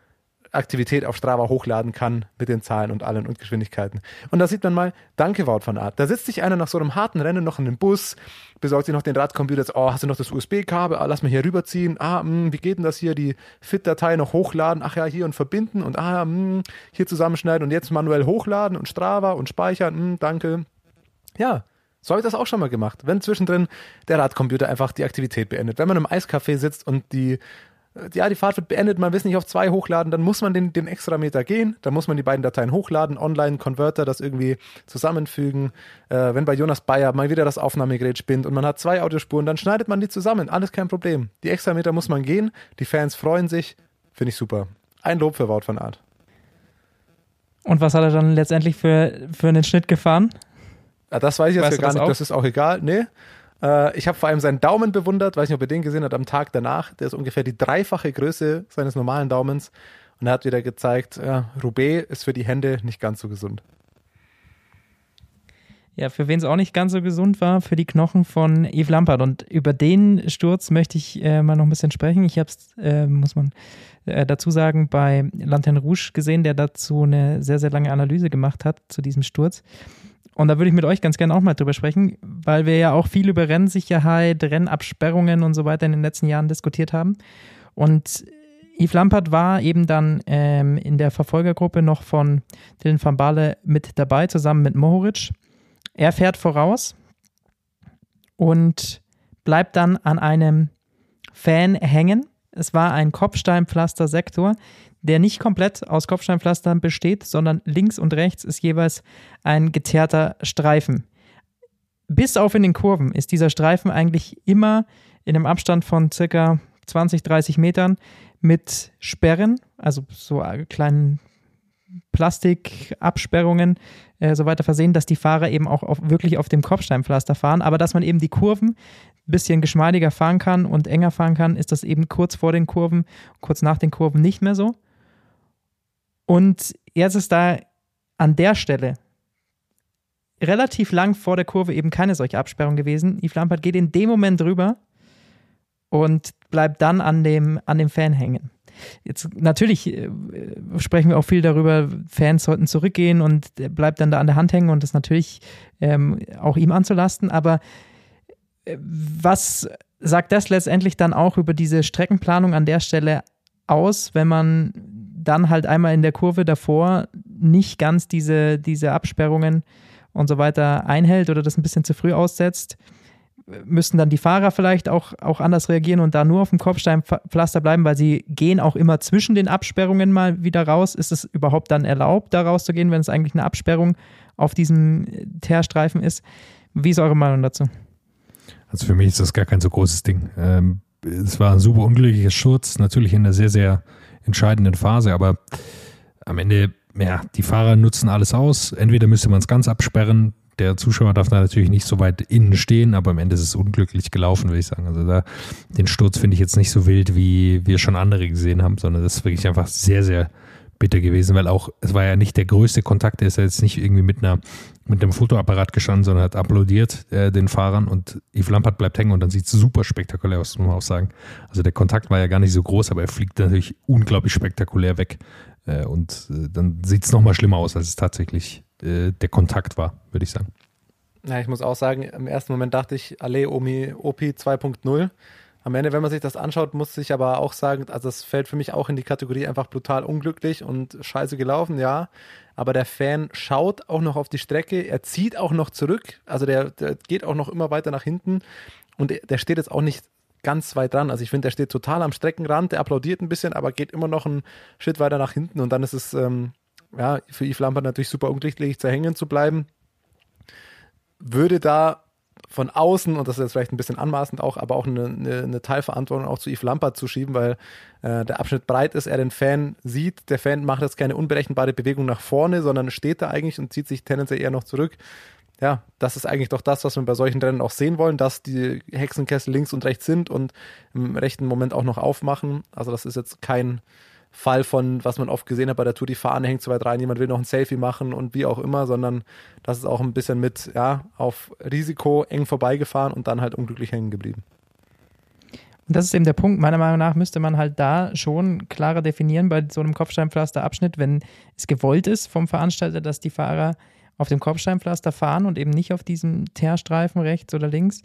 Aktivität auf Strava hochladen kann mit den Zahlen und allen und Geschwindigkeiten. Und da sieht man mal, danke Wout von Art. Da sitzt sich einer nach so einem harten Rennen noch in den Bus, besorgt sich noch den Radcomputer, oh, hast du noch das USB-Kabel, ah, lass mal hier rüberziehen, ah, mh, hm, wie geht denn das hier, die FIT-Datei noch hochladen, ach ja, hier und verbinden und ah, mh, hm, hier zusammenschneiden und jetzt manuell hochladen und Strava und speichern, mh, hm, danke. Ja, so habe ich das auch schon mal gemacht. Wenn zwischendrin der Radcomputer einfach die Aktivität beendet. Wenn man im Eiscafé sitzt und die ja, die Fahrt wird beendet, man will es nicht auf zwei hochladen, dann muss man den, den extra Meter gehen, dann muss man die beiden Dateien hochladen, online, Converter, das irgendwie zusammenfügen. Äh, wenn bei Jonas Bayer mal wieder das Aufnahmegerät spinnt und man hat zwei Audiospuren, dann schneidet man die zusammen, alles kein Problem. Die extra Meter muss man gehen, die Fans freuen sich, finde ich super. Ein Lob für Wout von Art. Und was hat er dann letztendlich für, für einen Schnitt gefahren? Ja, das weiß ich jetzt weißt gar nicht, auch? das ist auch egal. Nee, äh, ich habe vor allem seinen Daumen bewundert, weiß nicht, ob ihr den gesehen habt, am Tag danach. Der ist ungefähr die dreifache Größe seines normalen Daumens. Und er hat wieder gezeigt, ja, Roubaix ist für die Hände nicht ganz so gesund. Ja, für wen es auch nicht ganz so gesund war, für die Knochen von Yves Lampert. Und über den Sturz möchte ich äh, mal noch ein bisschen sprechen. Ich habe es, äh, muss man äh, dazu sagen, bei Lanterne Rouge gesehen, der dazu eine sehr, sehr lange Analyse gemacht hat zu diesem Sturz. Und da würde ich mit euch ganz gerne auch mal drüber sprechen, weil wir ja auch viel über Rennsicherheit, Rennabsperrungen und so weiter in den letzten Jahren diskutiert haben. Und Yves Lampert war eben dann ähm, in der Verfolgergruppe noch von Dylan van Baale mit dabei, zusammen mit Mohoric. Er fährt voraus und bleibt dann an einem Fan hängen. Es war ein Kopfsteinpflaster-Sektor, der nicht komplett aus Kopfsteinpflastern besteht, sondern links und rechts ist jeweils ein geteerter Streifen. Bis auf in den Kurven ist dieser Streifen eigentlich immer in einem Abstand von circa 20, 30 Metern mit Sperren, also so kleinen Plastikabsperrungen äh, so weiter versehen, dass die Fahrer eben auch auf, wirklich auf dem Kopfsteinpflaster fahren, aber dass man eben die Kurven ein bisschen geschmeidiger fahren kann und enger fahren kann, ist das eben kurz vor den Kurven, kurz nach den Kurven nicht mehr so. Und jetzt ist da an der Stelle relativ lang vor der Kurve eben keine solche Absperrung gewesen. Yves Lampert geht in dem Moment drüber und bleibt dann an dem, an dem Fan hängen. Jetzt natürlich äh, sprechen wir auch viel darüber, Fans sollten zurückgehen und bleibt dann da an der Hand hängen und das natürlich ähm, auch ihm anzulasten. Aber äh, was sagt das letztendlich dann auch über diese Streckenplanung an der Stelle aus, wenn man dann halt einmal in der Kurve davor nicht ganz diese, diese Absperrungen und so weiter einhält oder das ein bisschen zu früh aussetzt, müssten dann die Fahrer vielleicht auch, auch anders reagieren und da nur auf dem Kopfsteinpflaster bleiben, weil sie gehen auch immer zwischen den Absperrungen mal wieder raus. Ist es überhaupt dann erlaubt, da rauszugehen, wenn es eigentlich eine Absperrung auf diesem Teerstreifen ist? Wie ist eure Meinung dazu? Also für mich ist das gar kein so großes Ding. Ähm, es war ein super unglücklicher Sturz, natürlich in einer sehr, sehr entscheidenden Phase, aber am Ende, ja, die Fahrer nutzen alles aus. Entweder müsste man es ganz absperren, der Zuschauer darf da natürlich nicht so weit innen stehen, aber am Ende ist es unglücklich gelaufen, würde ich sagen. Also da, den Sturz finde ich jetzt nicht so wild, wie wir schon andere gesehen haben, sondern das ist wirklich einfach sehr, sehr bitter gewesen, weil auch, es war ja nicht der größte Kontakt, er ist ja jetzt nicht irgendwie mit einer mit einem Fotoapparat gestanden, sondern hat applaudiert äh, den Fahrern und Yves Lampert bleibt hängen und dann sieht es super spektakulär aus, muss man auch sagen. Also der Kontakt war ja gar nicht so groß, aber er fliegt natürlich unglaublich spektakulär weg äh, und äh, dann sieht es nochmal schlimmer aus, als es tatsächlich äh, der Kontakt war, würde ich sagen. Ja, ich muss auch sagen, im ersten Moment dachte ich, Alle Omi OP 2.0 am Ende, wenn man sich das anschaut, muss ich aber auch sagen, also es fällt für mich auch in die Kategorie einfach brutal unglücklich und scheiße gelaufen, ja. Aber der Fan schaut auch noch auf die Strecke, er zieht auch noch zurück, also der, der geht auch noch immer weiter nach hinten und der steht jetzt auch nicht ganz weit dran. Also ich finde, der steht total am Streckenrand, der applaudiert ein bisschen, aber geht immer noch einen Schritt weiter nach hinten und dann ist es ähm, ja für Yves Lampert natürlich super unglücklich zu hängen zu bleiben. Würde da von außen, und das ist jetzt vielleicht ein bisschen anmaßend auch, aber auch eine, eine, eine Teilverantwortung auch zu Yves Lampert zu schieben, weil äh, der Abschnitt breit ist, er den Fan sieht. Der Fan macht jetzt keine unberechenbare Bewegung nach vorne, sondern steht da eigentlich und zieht sich tendenziell eher noch zurück. Ja, das ist eigentlich doch das, was wir bei solchen Rennen auch sehen wollen, dass die Hexenkessel links und rechts sind und im rechten Moment auch noch aufmachen. Also das ist jetzt kein Fall von, was man oft gesehen hat bei der Tour, die Fahne hängt zu weit rein, jemand will noch ein Selfie machen und wie auch immer, sondern das ist auch ein bisschen mit, ja, auf Risiko eng vorbeigefahren und dann halt unglücklich hängen geblieben. Und das ist eben der Punkt. Meiner Meinung nach müsste man halt da schon klarer definieren bei so einem Kopfsteinpflasterabschnitt, wenn es gewollt ist vom Veranstalter, dass die Fahrer auf dem Kopfsteinpflaster fahren und eben nicht auf diesem Teerstreifen rechts oder links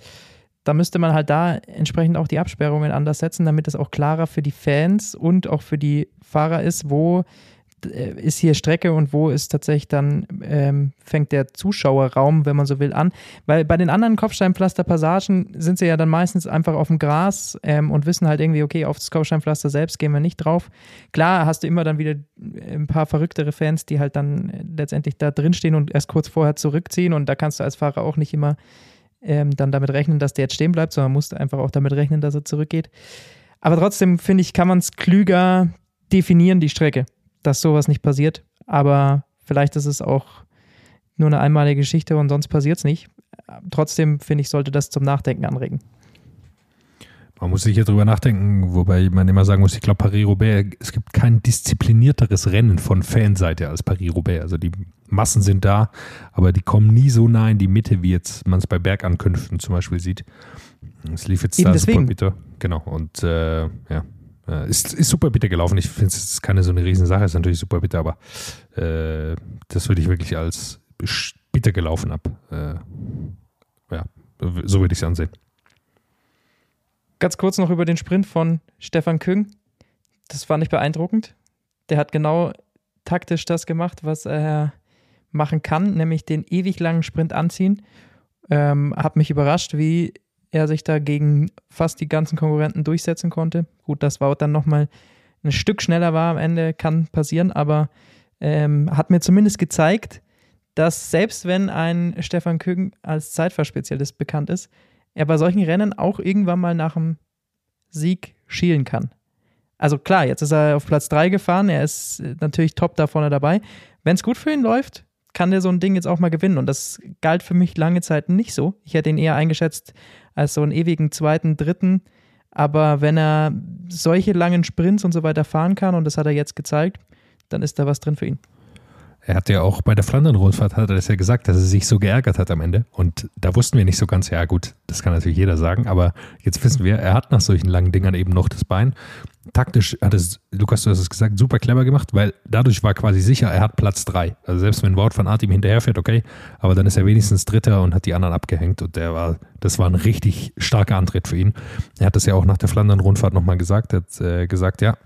da müsste man halt da entsprechend auch die Absperrungen anders setzen, damit es auch klarer für die Fans und auch für die Fahrer ist, wo äh, ist hier Strecke und wo ist tatsächlich dann, ähm, fängt der Zuschauerraum, wenn man so will, an. Weil bei den anderen Kopfsteinpflaster-Passagen sind sie ja dann meistens einfach auf dem Gras ähm, und wissen halt irgendwie, okay, auf das Kopfsteinpflaster selbst gehen wir nicht drauf. Klar hast du immer dann wieder ein paar verrücktere Fans, die halt dann letztendlich da drinstehen und erst kurz vorher zurückziehen und da kannst du als Fahrer auch nicht immer ähm, dann damit rechnen, dass der jetzt stehen bleibt, sondern musste einfach auch damit rechnen, dass er zurückgeht. Aber trotzdem, finde ich, kann man es klüger definieren, die Strecke, dass sowas nicht passiert. Aber vielleicht ist es auch nur eine einmalige Geschichte und sonst passiert es nicht. Trotzdem, finde ich, sollte das zum Nachdenken anregen. Man muss sicher drüber nachdenken, wobei man immer sagen muss, ich glaube, Paris-Roubaix, es gibt kein disziplinierteres Rennen von Fanseite als Paris-Roubaix. Also die Massen sind da, aber die kommen nie so nah in die Mitte, wie jetzt man es bei Bergankünften zum Beispiel sieht. Es lief jetzt Eben da deswegen. super bitter. Genau. Und äh, ja, äh, ist, ist super bitter gelaufen. Ich finde, es ist keine so eine Riesensache, ist natürlich super bitter, aber äh, das würde ich wirklich als bitter gelaufen ab. Äh, ja, so würde ich es ansehen. Ganz kurz noch über den Sprint von Stefan Küng. Das fand ich beeindruckend. Der hat genau taktisch das gemacht, was er machen kann, nämlich den ewig langen Sprint anziehen. Ähm, hat mich überrascht, wie er sich da gegen fast die ganzen Konkurrenten durchsetzen konnte. Gut, dass Wout dann nochmal ein Stück schneller war am Ende, kann passieren, aber ähm, hat mir zumindest gezeigt, dass selbst wenn ein Stefan Küng als Zeitfahrspezialist bekannt ist, er bei solchen Rennen auch irgendwann mal nach dem Sieg schielen kann. Also klar, jetzt ist er auf Platz 3 gefahren, er ist natürlich top da vorne dabei. Wenn es gut für ihn läuft, kann der so ein Ding jetzt auch mal gewinnen. Und das galt für mich lange Zeit nicht so. Ich hätte ihn eher eingeschätzt als so einen ewigen zweiten, dritten. Aber wenn er solche langen Sprints und so weiter fahren kann, und das hat er jetzt gezeigt, dann ist da was drin für ihn. Er hat ja auch bei der Flandern-Rundfahrt hat er das ja gesagt, dass er sich so geärgert hat am Ende. Und da wussten wir nicht so ganz, ja gut, das kann natürlich jeder sagen, aber jetzt wissen wir, er hat nach solchen langen Dingern eben noch das Bein. Taktisch hat es, Lukas, du hast es gesagt, super clever gemacht, weil dadurch war quasi sicher, er hat Platz drei. Also selbst wenn Wout van Aert ihm hinterherfährt, okay, aber dann ist er wenigstens Dritter und hat die anderen abgehängt und der war, das war ein richtig starker Antritt für ihn. Er hat das ja auch nach der Flandern-Rundfahrt nochmal gesagt, er hat äh, gesagt, ja,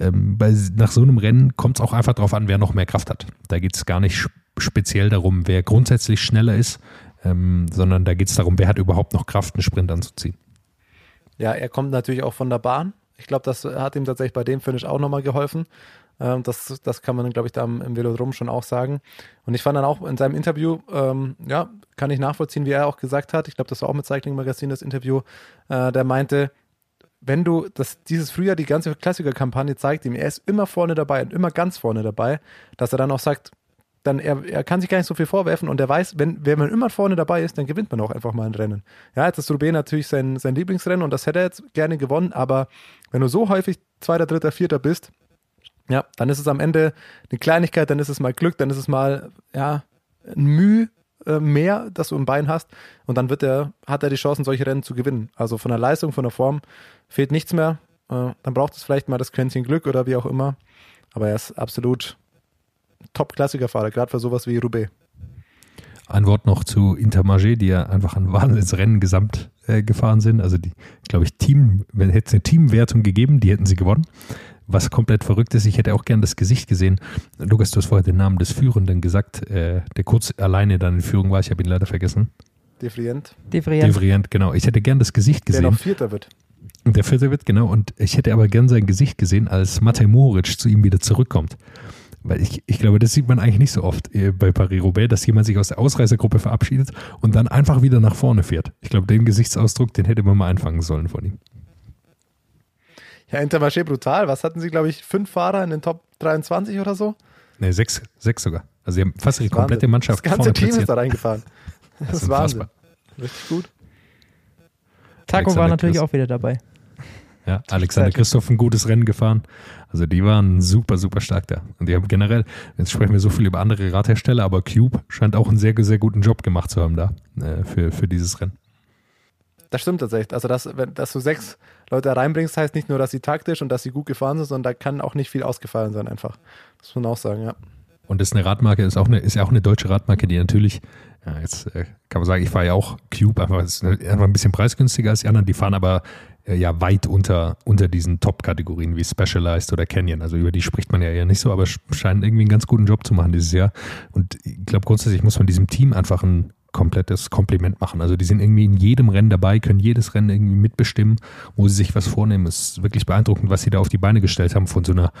ähm, bei, nach so einem Rennen kommt es auch einfach darauf an, wer noch mehr Kraft hat. Da geht es gar nicht speziell darum, wer grundsätzlich schneller ist, ähm, sondern da geht es darum, wer hat überhaupt noch Kraft, einen Sprint anzuziehen. Ja, er kommt natürlich auch von der Bahn. Ich glaube, das hat ihm tatsächlich bei dem Finish auch nochmal geholfen. Ähm, das, das kann man, glaube ich, da im Velodrom schon auch sagen. Und ich fand dann auch in seinem Interview, ähm, ja, kann ich nachvollziehen, wie er auch gesagt hat. Ich glaube, das war auch mit Cycling Magazine das Interview. Äh, der meinte, wenn du das, dieses Frühjahr die ganze Klassiker-Kampagne zeigt ihm, er ist immer vorne dabei und immer ganz vorne dabei, dass er dann auch sagt, dann er, er kann sich gar nicht so viel vorwerfen und er weiß, wenn, wenn man immer vorne dabei ist, dann gewinnt man auch einfach mal ein Rennen. Ja, jetzt ist Roubaix natürlich sein, sein Lieblingsrennen und das hätte er jetzt gerne gewonnen, aber wenn du so häufig Zweiter, Dritter, Vierter bist, ja, dann ist es am Ende eine Kleinigkeit, dann ist es mal Glück, dann ist es mal, ja, ein Mühe äh, mehr, dass du im Bein hast und dann wird er, hat er die Chancen, solche Rennen zu gewinnen. Also von der Leistung, von der Form fehlt nichts mehr. Äh, dann braucht es vielleicht mal das Quäntchen Glück oder wie auch immer. Aber er ist absolut Top-Klassikerfahrer, gerade für sowas wie Roubaix. Ein Wort noch zu Intermarché, die ja einfach ein Wahnsinnsrennen gesamt äh, gefahren sind. Also die, glaube ich, Team, wenn hätte es eine Teamwertung gegeben, die hätten sie gewonnen. Was komplett verrückt ist, ich hätte auch gern das Gesicht gesehen. Lukas, du hast vorher den Namen des Führenden gesagt, äh, der kurz alleine dann in Führung war. Ich habe ihn leider vergessen. Devrient. Devrient. Devrient, genau. Ich hätte gern das Gesicht gesehen. Der noch Vierter wird. Der Vierte wird, genau. Und ich hätte aber gern sein Gesicht gesehen, als Matej Moric zu ihm wieder zurückkommt. Weil ich, ich glaube, das sieht man eigentlich nicht so oft äh, bei Paris-Roubaix, dass jemand sich aus der Ausreißergruppe verabschiedet und dann einfach wieder nach vorne fährt. Ich glaube, den Gesichtsausdruck, den hätte man mal einfangen sollen von ihm. Ja, Intermarché brutal. Was hatten sie, glaube ich, fünf Fahrer in den Top 23 oder so? Ne, sechs, sechs sogar. Also sie haben fast die komplette Mannschaft Das ganze Team platziert. ist da reingefahren. Das, das ist Wahnsinn. Richtig gut. Taco war natürlich Christ. auch wieder dabei. Ja, Alexander Christoph ein gutes Rennen gefahren. Also die waren super, super stark da. Und die haben generell, jetzt sprechen wir so viel über andere Radhersteller, aber Cube scheint auch einen sehr, sehr guten Job gemacht zu haben da äh, für, für dieses Rennen. Das stimmt tatsächlich. Also, dass, wenn, dass du sechs Leute reinbringst, heißt nicht nur, dass sie taktisch und dass sie gut gefahren sind, sondern da kann auch nicht viel ausgefallen sein, einfach. Das muss man auch sagen, ja. Und das ist eine Radmarke, ist auch eine, ist ja auch eine deutsche Radmarke, die natürlich, ja, jetzt äh, kann man sagen, ich fahre ja auch Cube, einfach, ist einfach ein bisschen preisgünstiger als die anderen, die fahren aber ja weit unter, unter diesen Top-Kategorien wie Specialized oder Canyon. Also über die spricht man ja eher nicht so, aber scheinen irgendwie einen ganz guten Job zu machen dieses Jahr. Und ich glaube, grundsätzlich muss man diesem Team einfach ein komplettes Kompliment machen. Also die sind irgendwie in jedem Rennen dabei, können jedes Rennen irgendwie mitbestimmen, wo sie sich was vornehmen. Es ist wirklich beeindruckend, was sie da auf die Beine gestellt haben von so einer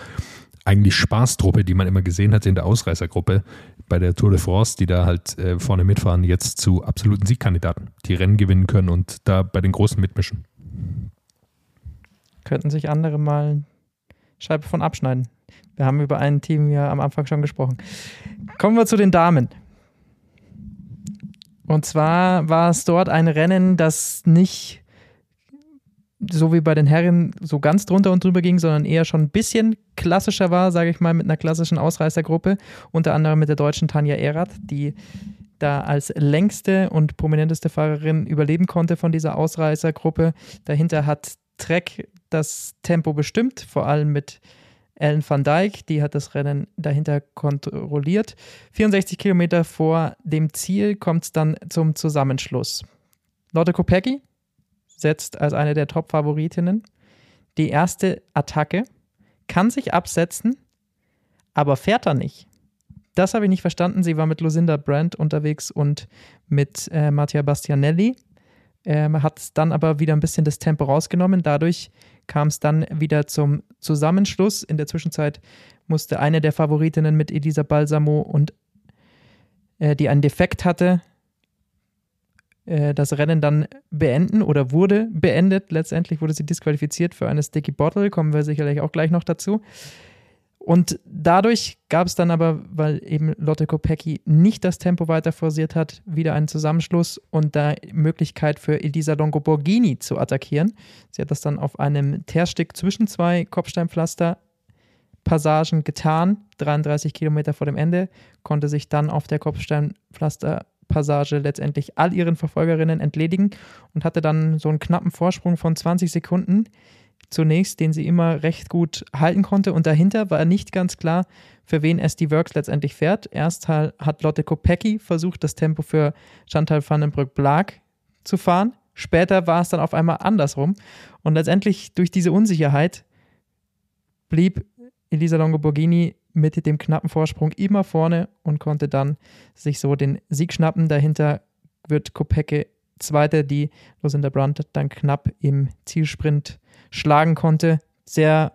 eigentlich Spaßtruppe, die man immer gesehen hat in der Ausreißergruppe bei der Tour de France, die da halt äh, vorne mitfahren, jetzt zu absoluten Siegkandidaten, die Rennen gewinnen können und da bei den Großen mitmischen. Könnten sich andere mal Scheibe von abschneiden. Wir haben über ein Team ja am Anfang schon gesprochen. Kommen wir zu den Damen. Und zwar war es dort ein Rennen, das nicht so wie bei den Herren so ganz drunter und drüber ging, sondern eher schon ein bisschen klassischer war, sage ich mal, mit einer klassischen Ausreißergruppe. Unter anderem mit der deutschen Tanja Erath, die da als längste und prominenteste Fahrerin überleben konnte von dieser Ausreißergruppe. Dahinter hat Trek das Tempo bestimmt, vor allem mit Ellen van Dijk, die hat das Rennen dahinter kontrolliert. 64 Kilometer vor dem Ziel kommt es dann zum Zusammenschluss. Lotte Kopecky setzt als eine der Top-Favoritinnen die erste Attacke, kann sich absetzen, aber fährt er nicht. Das habe ich nicht verstanden. Sie war mit Lucinda Brandt unterwegs und mit äh, Mattia Bastianelli. Ähm, hat dann aber wieder ein bisschen das Tempo rausgenommen. Dadurch kam es dann wieder zum Zusammenschluss. In der Zwischenzeit musste eine der Favoritinnen mit Elisa Balsamo und äh, die einen Defekt hatte, äh, das Rennen dann beenden oder wurde beendet. Letztendlich wurde sie disqualifiziert für eine Sticky Bottle, kommen wir sicherlich auch gleich noch dazu. Und dadurch gab es dann aber, weil eben Lotte Kopecky nicht das Tempo weiter forciert hat, wieder einen Zusammenschluss und da Möglichkeit für Elisa Longo Borghini zu attackieren. Sie hat das dann auf einem Teerstück zwischen zwei Kopfsteinpflaster Passagen getan, 33 Kilometer vor dem Ende, konnte sich dann auf der Kopfsteinpflasterpassage letztendlich all ihren Verfolgerinnen entledigen und hatte dann so einen knappen Vorsprung von 20 Sekunden zunächst, den sie immer recht gut halten konnte. Und dahinter war nicht ganz klar, für wen SD Works letztendlich fährt. Erst hat Lotte Kopecky versucht, das Tempo für Chantal van den Brück-Blag zu fahren. Später war es dann auf einmal andersrum. Und letztendlich durch diese Unsicherheit blieb Elisa Longoborghini mit dem knappen Vorsprung immer vorne und konnte dann sich so den Sieg schnappen. Dahinter wird Kopecki Zweite, die Lucinda Brandt dann knapp im Zielsprint schlagen konnte. sehr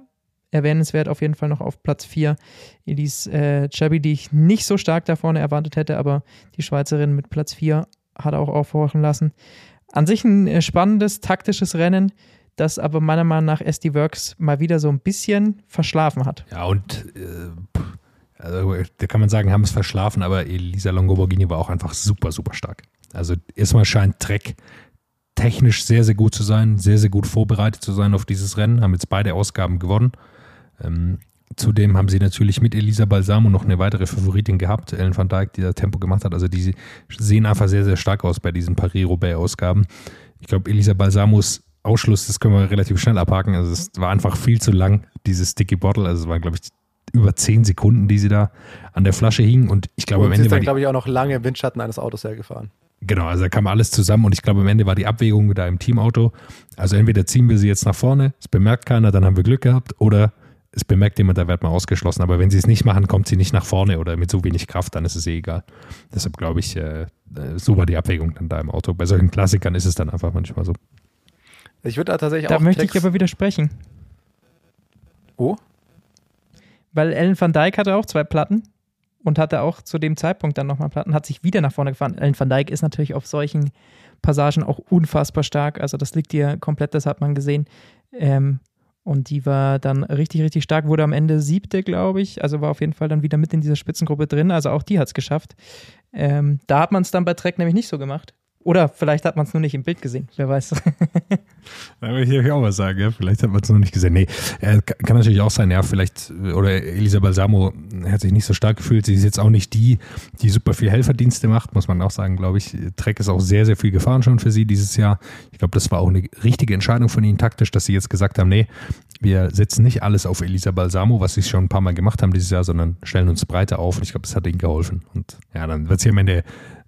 erwähnenswert auf jeden Fall noch auf Platz 4. Elise äh, Chabi, die ich nicht so stark da vorne erwartet hätte, aber die Schweizerin mit Platz 4 hat auch aufhorchen lassen. An sich ein äh, spannendes, taktisches Rennen, das aber meiner Meinung nach SD Works mal wieder so ein bisschen verschlafen hat. Ja, und äh, also, da kann man sagen, haben es verschlafen, aber Elisa Longoborghini war auch einfach super, super stark. Also erstmal scheint Trek technisch sehr, sehr gut zu sein, sehr, sehr gut vorbereitet zu sein auf dieses Rennen, haben jetzt beide Ausgaben gewonnen. Ähm, zudem haben sie natürlich mit Elisa Balsamo noch eine weitere Favoritin gehabt, Ellen van Dijk, die da Tempo gemacht hat. Also die sehen einfach sehr, sehr stark aus bei diesen Paris-Roubaix-Ausgaben. Ich glaube, Elisa Balsamos Ausschluss, das können wir relativ schnell abhaken. Also es war einfach viel zu lang, dieses Sticky Bottle. Also es waren, glaube ich, über zehn Sekunden, die sie da an der Flasche hingen. Und ich glaube, und am Ende. Sie ist dann, glaube ich, auch noch lange im Windschatten eines Autos hergefahren. Genau, also da kam alles zusammen und ich glaube, am Ende war die Abwägung da im Teamauto. Also entweder ziehen wir sie jetzt nach vorne, es bemerkt keiner, dann haben wir Glück gehabt, oder es bemerkt jemand, da wird man ausgeschlossen. Aber wenn sie es nicht machen, kommt sie nicht nach vorne oder mit so wenig Kraft, dann ist es eh egal. Deshalb glaube ich, äh, so war die Abwägung dann da im Auto. Bei solchen Klassikern ist es dann einfach manchmal so. Ich würde da tatsächlich da auch. Da möchte ich aber widersprechen. Oh? Weil Ellen van Dijk hatte auch zwei Platten und hatte auch zu dem Zeitpunkt dann nochmal Platten, hat sich wieder nach vorne gefahren. Ellen van Dijk ist natürlich auf solchen Passagen auch unfassbar stark. Also das liegt ihr komplett, das hat man gesehen. Ähm, und die war dann richtig, richtig stark, wurde am Ende siebte, glaube ich. Also war auf jeden Fall dann wieder mit in dieser Spitzengruppe drin. Also auch die hat es geschafft. Ähm, da hat man es dann bei Trek nämlich nicht so gemacht. Oder vielleicht hat man es nur nicht im Bild gesehen, wer weiß. *laughs* da würde ich auch was sagen, ja. Vielleicht hat man es noch nicht gesehen. Nee, äh, kann natürlich auch sein, ja, vielleicht, oder Elisa Balsamo hat sich nicht so stark gefühlt. Sie ist jetzt auch nicht die, die super viel Helferdienste macht, muss man auch sagen, glaube ich. Trek ist auch sehr, sehr viel gefahren schon für sie dieses Jahr. Ich glaube, das war auch eine richtige Entscheidung von ihnen taktisch, dass sie jetzt gesagt haben, nee, wir setzen nicht alles auf Elisa Balsamo, was sie schon ein paar Mal gemacht haben dieses Jahr, sondern stellen uns breiter auf. Und ich glaube, das hat ihnen geholfen. Und ja, dann wird sie am Ende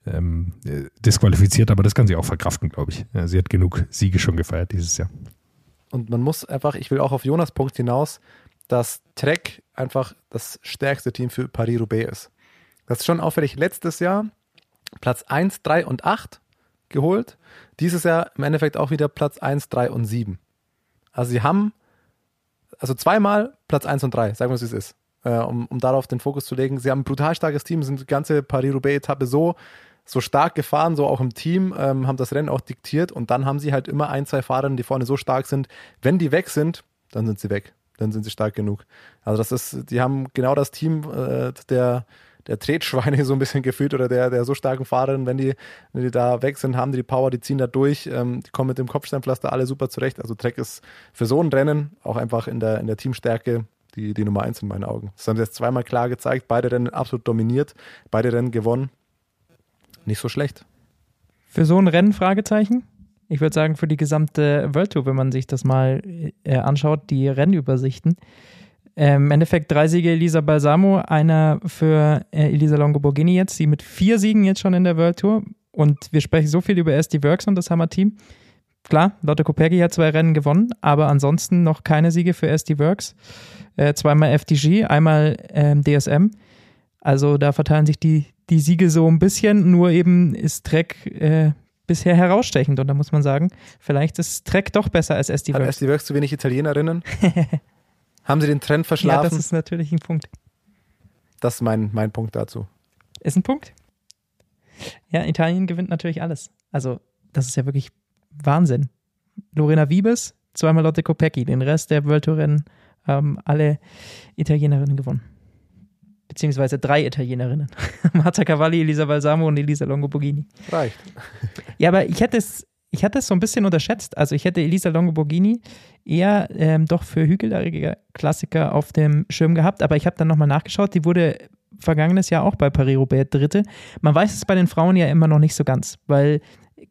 ähm, disqualifiziert, aber das kann sie auch verkraften, glaube ich. Sie hat genug Siege schon gefeiert dieses Jahr. Und man muss einfach, ich will auch auf Jonas Punkt hinaus, dass Trek einfach das stärkste Team für Paris-Roubaix ist. Das ist schon auffällig. Letztes Jahr Platz 1, 3 und 8 geholt. Dieses Jahr im Endeffekt auch wieder Platz 1, 3 und 7. Also sie haben, also zweimal Platz 1 und 3, sagen wir es, wie es ist, äh, um, um darauf den Fokus zu legen. Sie haben ein brutal starkes Team, sind die ganze Paris-Roubaix-Etappe so so stark gefahren, so auch im Team, ähm, haben das Rennen auch diktiert und dann haben sie halt immer ein, zwei Fahrer, die vorne so stark sind. Wenn die weg sind, dann sind sie weg. Dann sind sie stark genug. Also das ist, die haben genau das Team äh, der, der Tretschweine *laughs* so ein bisschen gefühlt oder der, der so starken Fahrerinnen, wenn die, wenn die da weg sind, haben die die Power, die ziehen da durch, ähm, die kommen mit dem Kopfsteinpflaster alle super zurecht. Also Trek ist für so ein Rennen auch einfach in der, in der Teamstärke die, die Nummer eins in meinen Augen. Das haben sie jetzt zweimal klar gezeigt, beide Rennen absolut dominiert, beide Rennen gewonnen nicht so schlecht. Für so ein Rennen, Fragezeichen? Ich würde sagen, für die gesamte World Tour, wenn man sich das mal äh, anschaut, die Rennübersichten. Ähm, Im Endeffekt drei Siege Elisa Balsamo, einer für äh, Elisa Longoborghini jetzt, die mit vier Siegen jetzt schon in der World Tour. Und wir sprechen so viel über SD Works und das Hammer-Team. Klar, Lotte Kopecky hat zwei Rennen gewonnen, aber ansonsten noch keine Siege für SD Works. Äh, zweimal FDG, einmal ähm, DSM. Also da verteilen sich die, die Siege so ein bisschen, nur eben ist Trek äh, bisher herausstechend und da muss man sagen, vielleicht ist Trek doch besser als SD Works. Hat SD Works zu wenig Italienerinnen? *laughs* Haben sie den Trend verschlafen? Ja, das ist natürlich ein Punkt. Das ist mein, mein Punkt dazu. Ist ein Punkt. Ja, Italien gewinnt natürlich alles. Also, das ist ja wirklich Wahnsinn. Lorena Wiebes, zweimal Lotte Kopecky, den Rest der World Tour Rennen haben alle Italienerinnen gewonnen beziehungsweise drei Italienerinnen. *laughs* Marta Cavalli, Elisa Balsamo und Elisa Longoborghini. Reicht. *laughs* ja, aber ich hätte es, ich hatte es so ein bisschen unterschätzt. Also ich hätte Elisa Longoborghini eher ähm, doch für hügelige Klassiker auf dem Schirm gehabt, aber ich habe dann nochmal nachgeschaut. Die wurde vergangenes Jahr auch bei Paris-Roubaix Dritte. Man weiß es bei den Frauen ja immer noch nicht so ganz, weil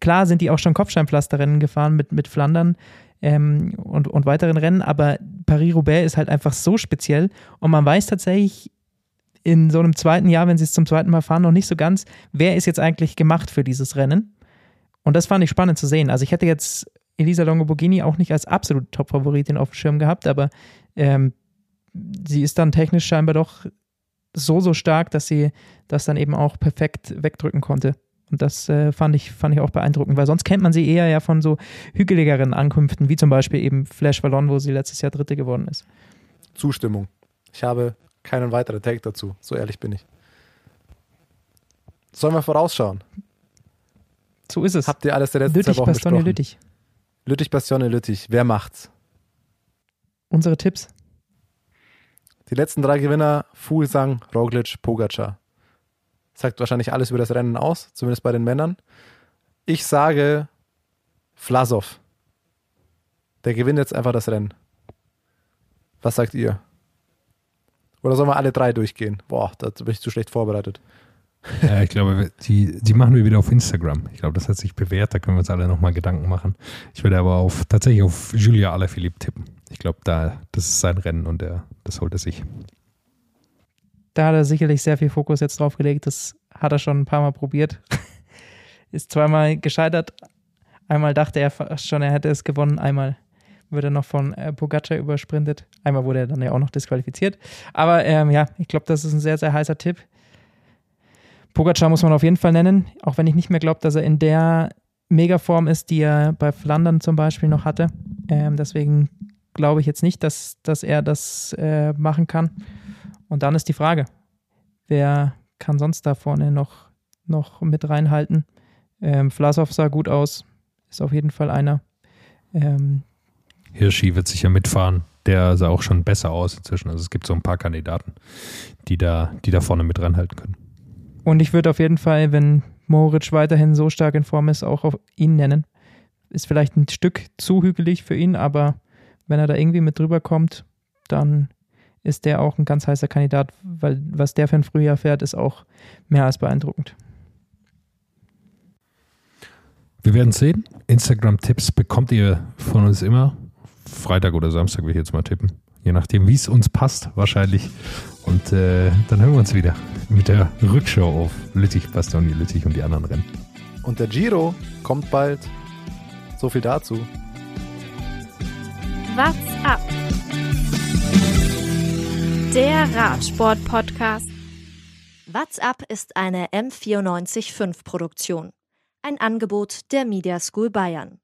klar sind die auch schon Kopfsteinpflasterrennen gefahren mit, mit Flandern. Ähm, und, und weiteren Rennen, aber Paris-Roubaix ist halt einfach so speziell und man weiß tatsächlich in so einem zweiten Jahr, wenn sie es zum zweiten Mal fahren, noch nicht so ganz, wer ist jetzt eigentlich gemacht für dieses Rennen. Und das fand ich spannend zu sehen. Also ich hätte jetzt Elisa Longoborghini auch nicht als absolute Top-Favoritin auf dem Schirm gehabt, aber ähm, sie ist dann technisch scheinbar doch so, so stark, dass sie das dann eben auch perfekt wegdrücken konnte. Und das äh, fand, ich, fand ich auch beeindruckend, weil sonst kennt man sie eher ja von so hügeligeren Ankünften, wie zum Beispiel eben Flash Ballon, wo sie letztes Jahr Dritte geworden ist. Zustimmung. Ich habe keinen weiteren Take dazu, so ehrlich bin ich. Sollen wir vorausschauen? So ist es. Habt ihr alles der letzten Lüttich, zwei Wochen Bastogne, besprochen? Lüttich. Lüttich, Bastione, Lüttich. Wer macht's? Unsere Tipps. Die letzten drei Gewinner, Fuglsang, Roglic, Pogacar. Sagt wahrscheinlich alles über das Rennen aus, zumindest bei den Männern. Ich sage Vlasov. Der gewinnt jetzt einfach das Rennen. Was sagt ihr? Oder sollen wir alle drei durchgehen? Boah, da bin ich zu schlecht vorbereitet. Ja, ich glaube, die, die machen wir wieder auf Instagram. Ich glaube, das hat sich bewährt, da können wir uns alle nochmal Gedanken machen. Ich würde aber auf, tatsächlich auf Julia Alaphilippe tippen. Ich glaube, da, das ist sein Rennen und der, das holt er sich. Da hat er sicherlich sehr viel Fokus jetzt drauf gelegt. Das hat er schon ein paar Mal probiert. *laughs* Ist zweimal gescheitert. Einmal dachte er schon, er hätte es gewonnen. Einmal wurde er noch von äh, Pogacar übersprintet. Einmal wurde er dann ja auch noch disqualifiziert. Aber ähm, ja, ich glaube, das ist ein sehr, sehr heißer Tipp. Pogacar muss man auf jeden Fall nennen, auch wenn ich nicht mehr glaube, dass er in der Megaform ist, die er bei Flandern zum Beispiel noch hatte. Ähm, deswegen glaube ich jetzt nicht, dass, dass er das äh, machen kann. Und dann ist die Frage, wer kann sonst da vorne noch, noch mit reinhalten? Ähm, Vlasov sah gut aus, ist auf jeden Fall einer. Ähm, Hirschi wird sicher mitfahren. Der sah auch schon besser aus inzwischen. Also es gibt so ein paar Kandidaten, die da, die da vorne mit ranhalten können. und ich würde auf jeden Fall, wenn Moritz weiterhin so stark in Form ist, auch auf ihn nennen. Ist vielleicht ein Stück zu hügelig für ihn, aber wenn er da irgendwie mit drüber kommt, dann ist der auch ein ganz heißer Kandidat, weil was der für ein Frühjahr fährt, ist auch mehr als beeindruckend. Wir werden sehen. Instagram-Tipps bekommt ihr von uns immer. Freitag oder Samstag will ich jetzt mal tippen. Je nachdem, wie es uns passt, wahrscheinlich. Und äh, dann hören wir uns wieder mit der Rückschau auf Lüttich, Bastogne, Lüttich und die anderen Rennen. Und der Giro kommt bald. So viel dazu. What's up? Der Radsport-Podcast. What's Up ist eine M945 Produktion. Ein Angebot der Media School Bayern.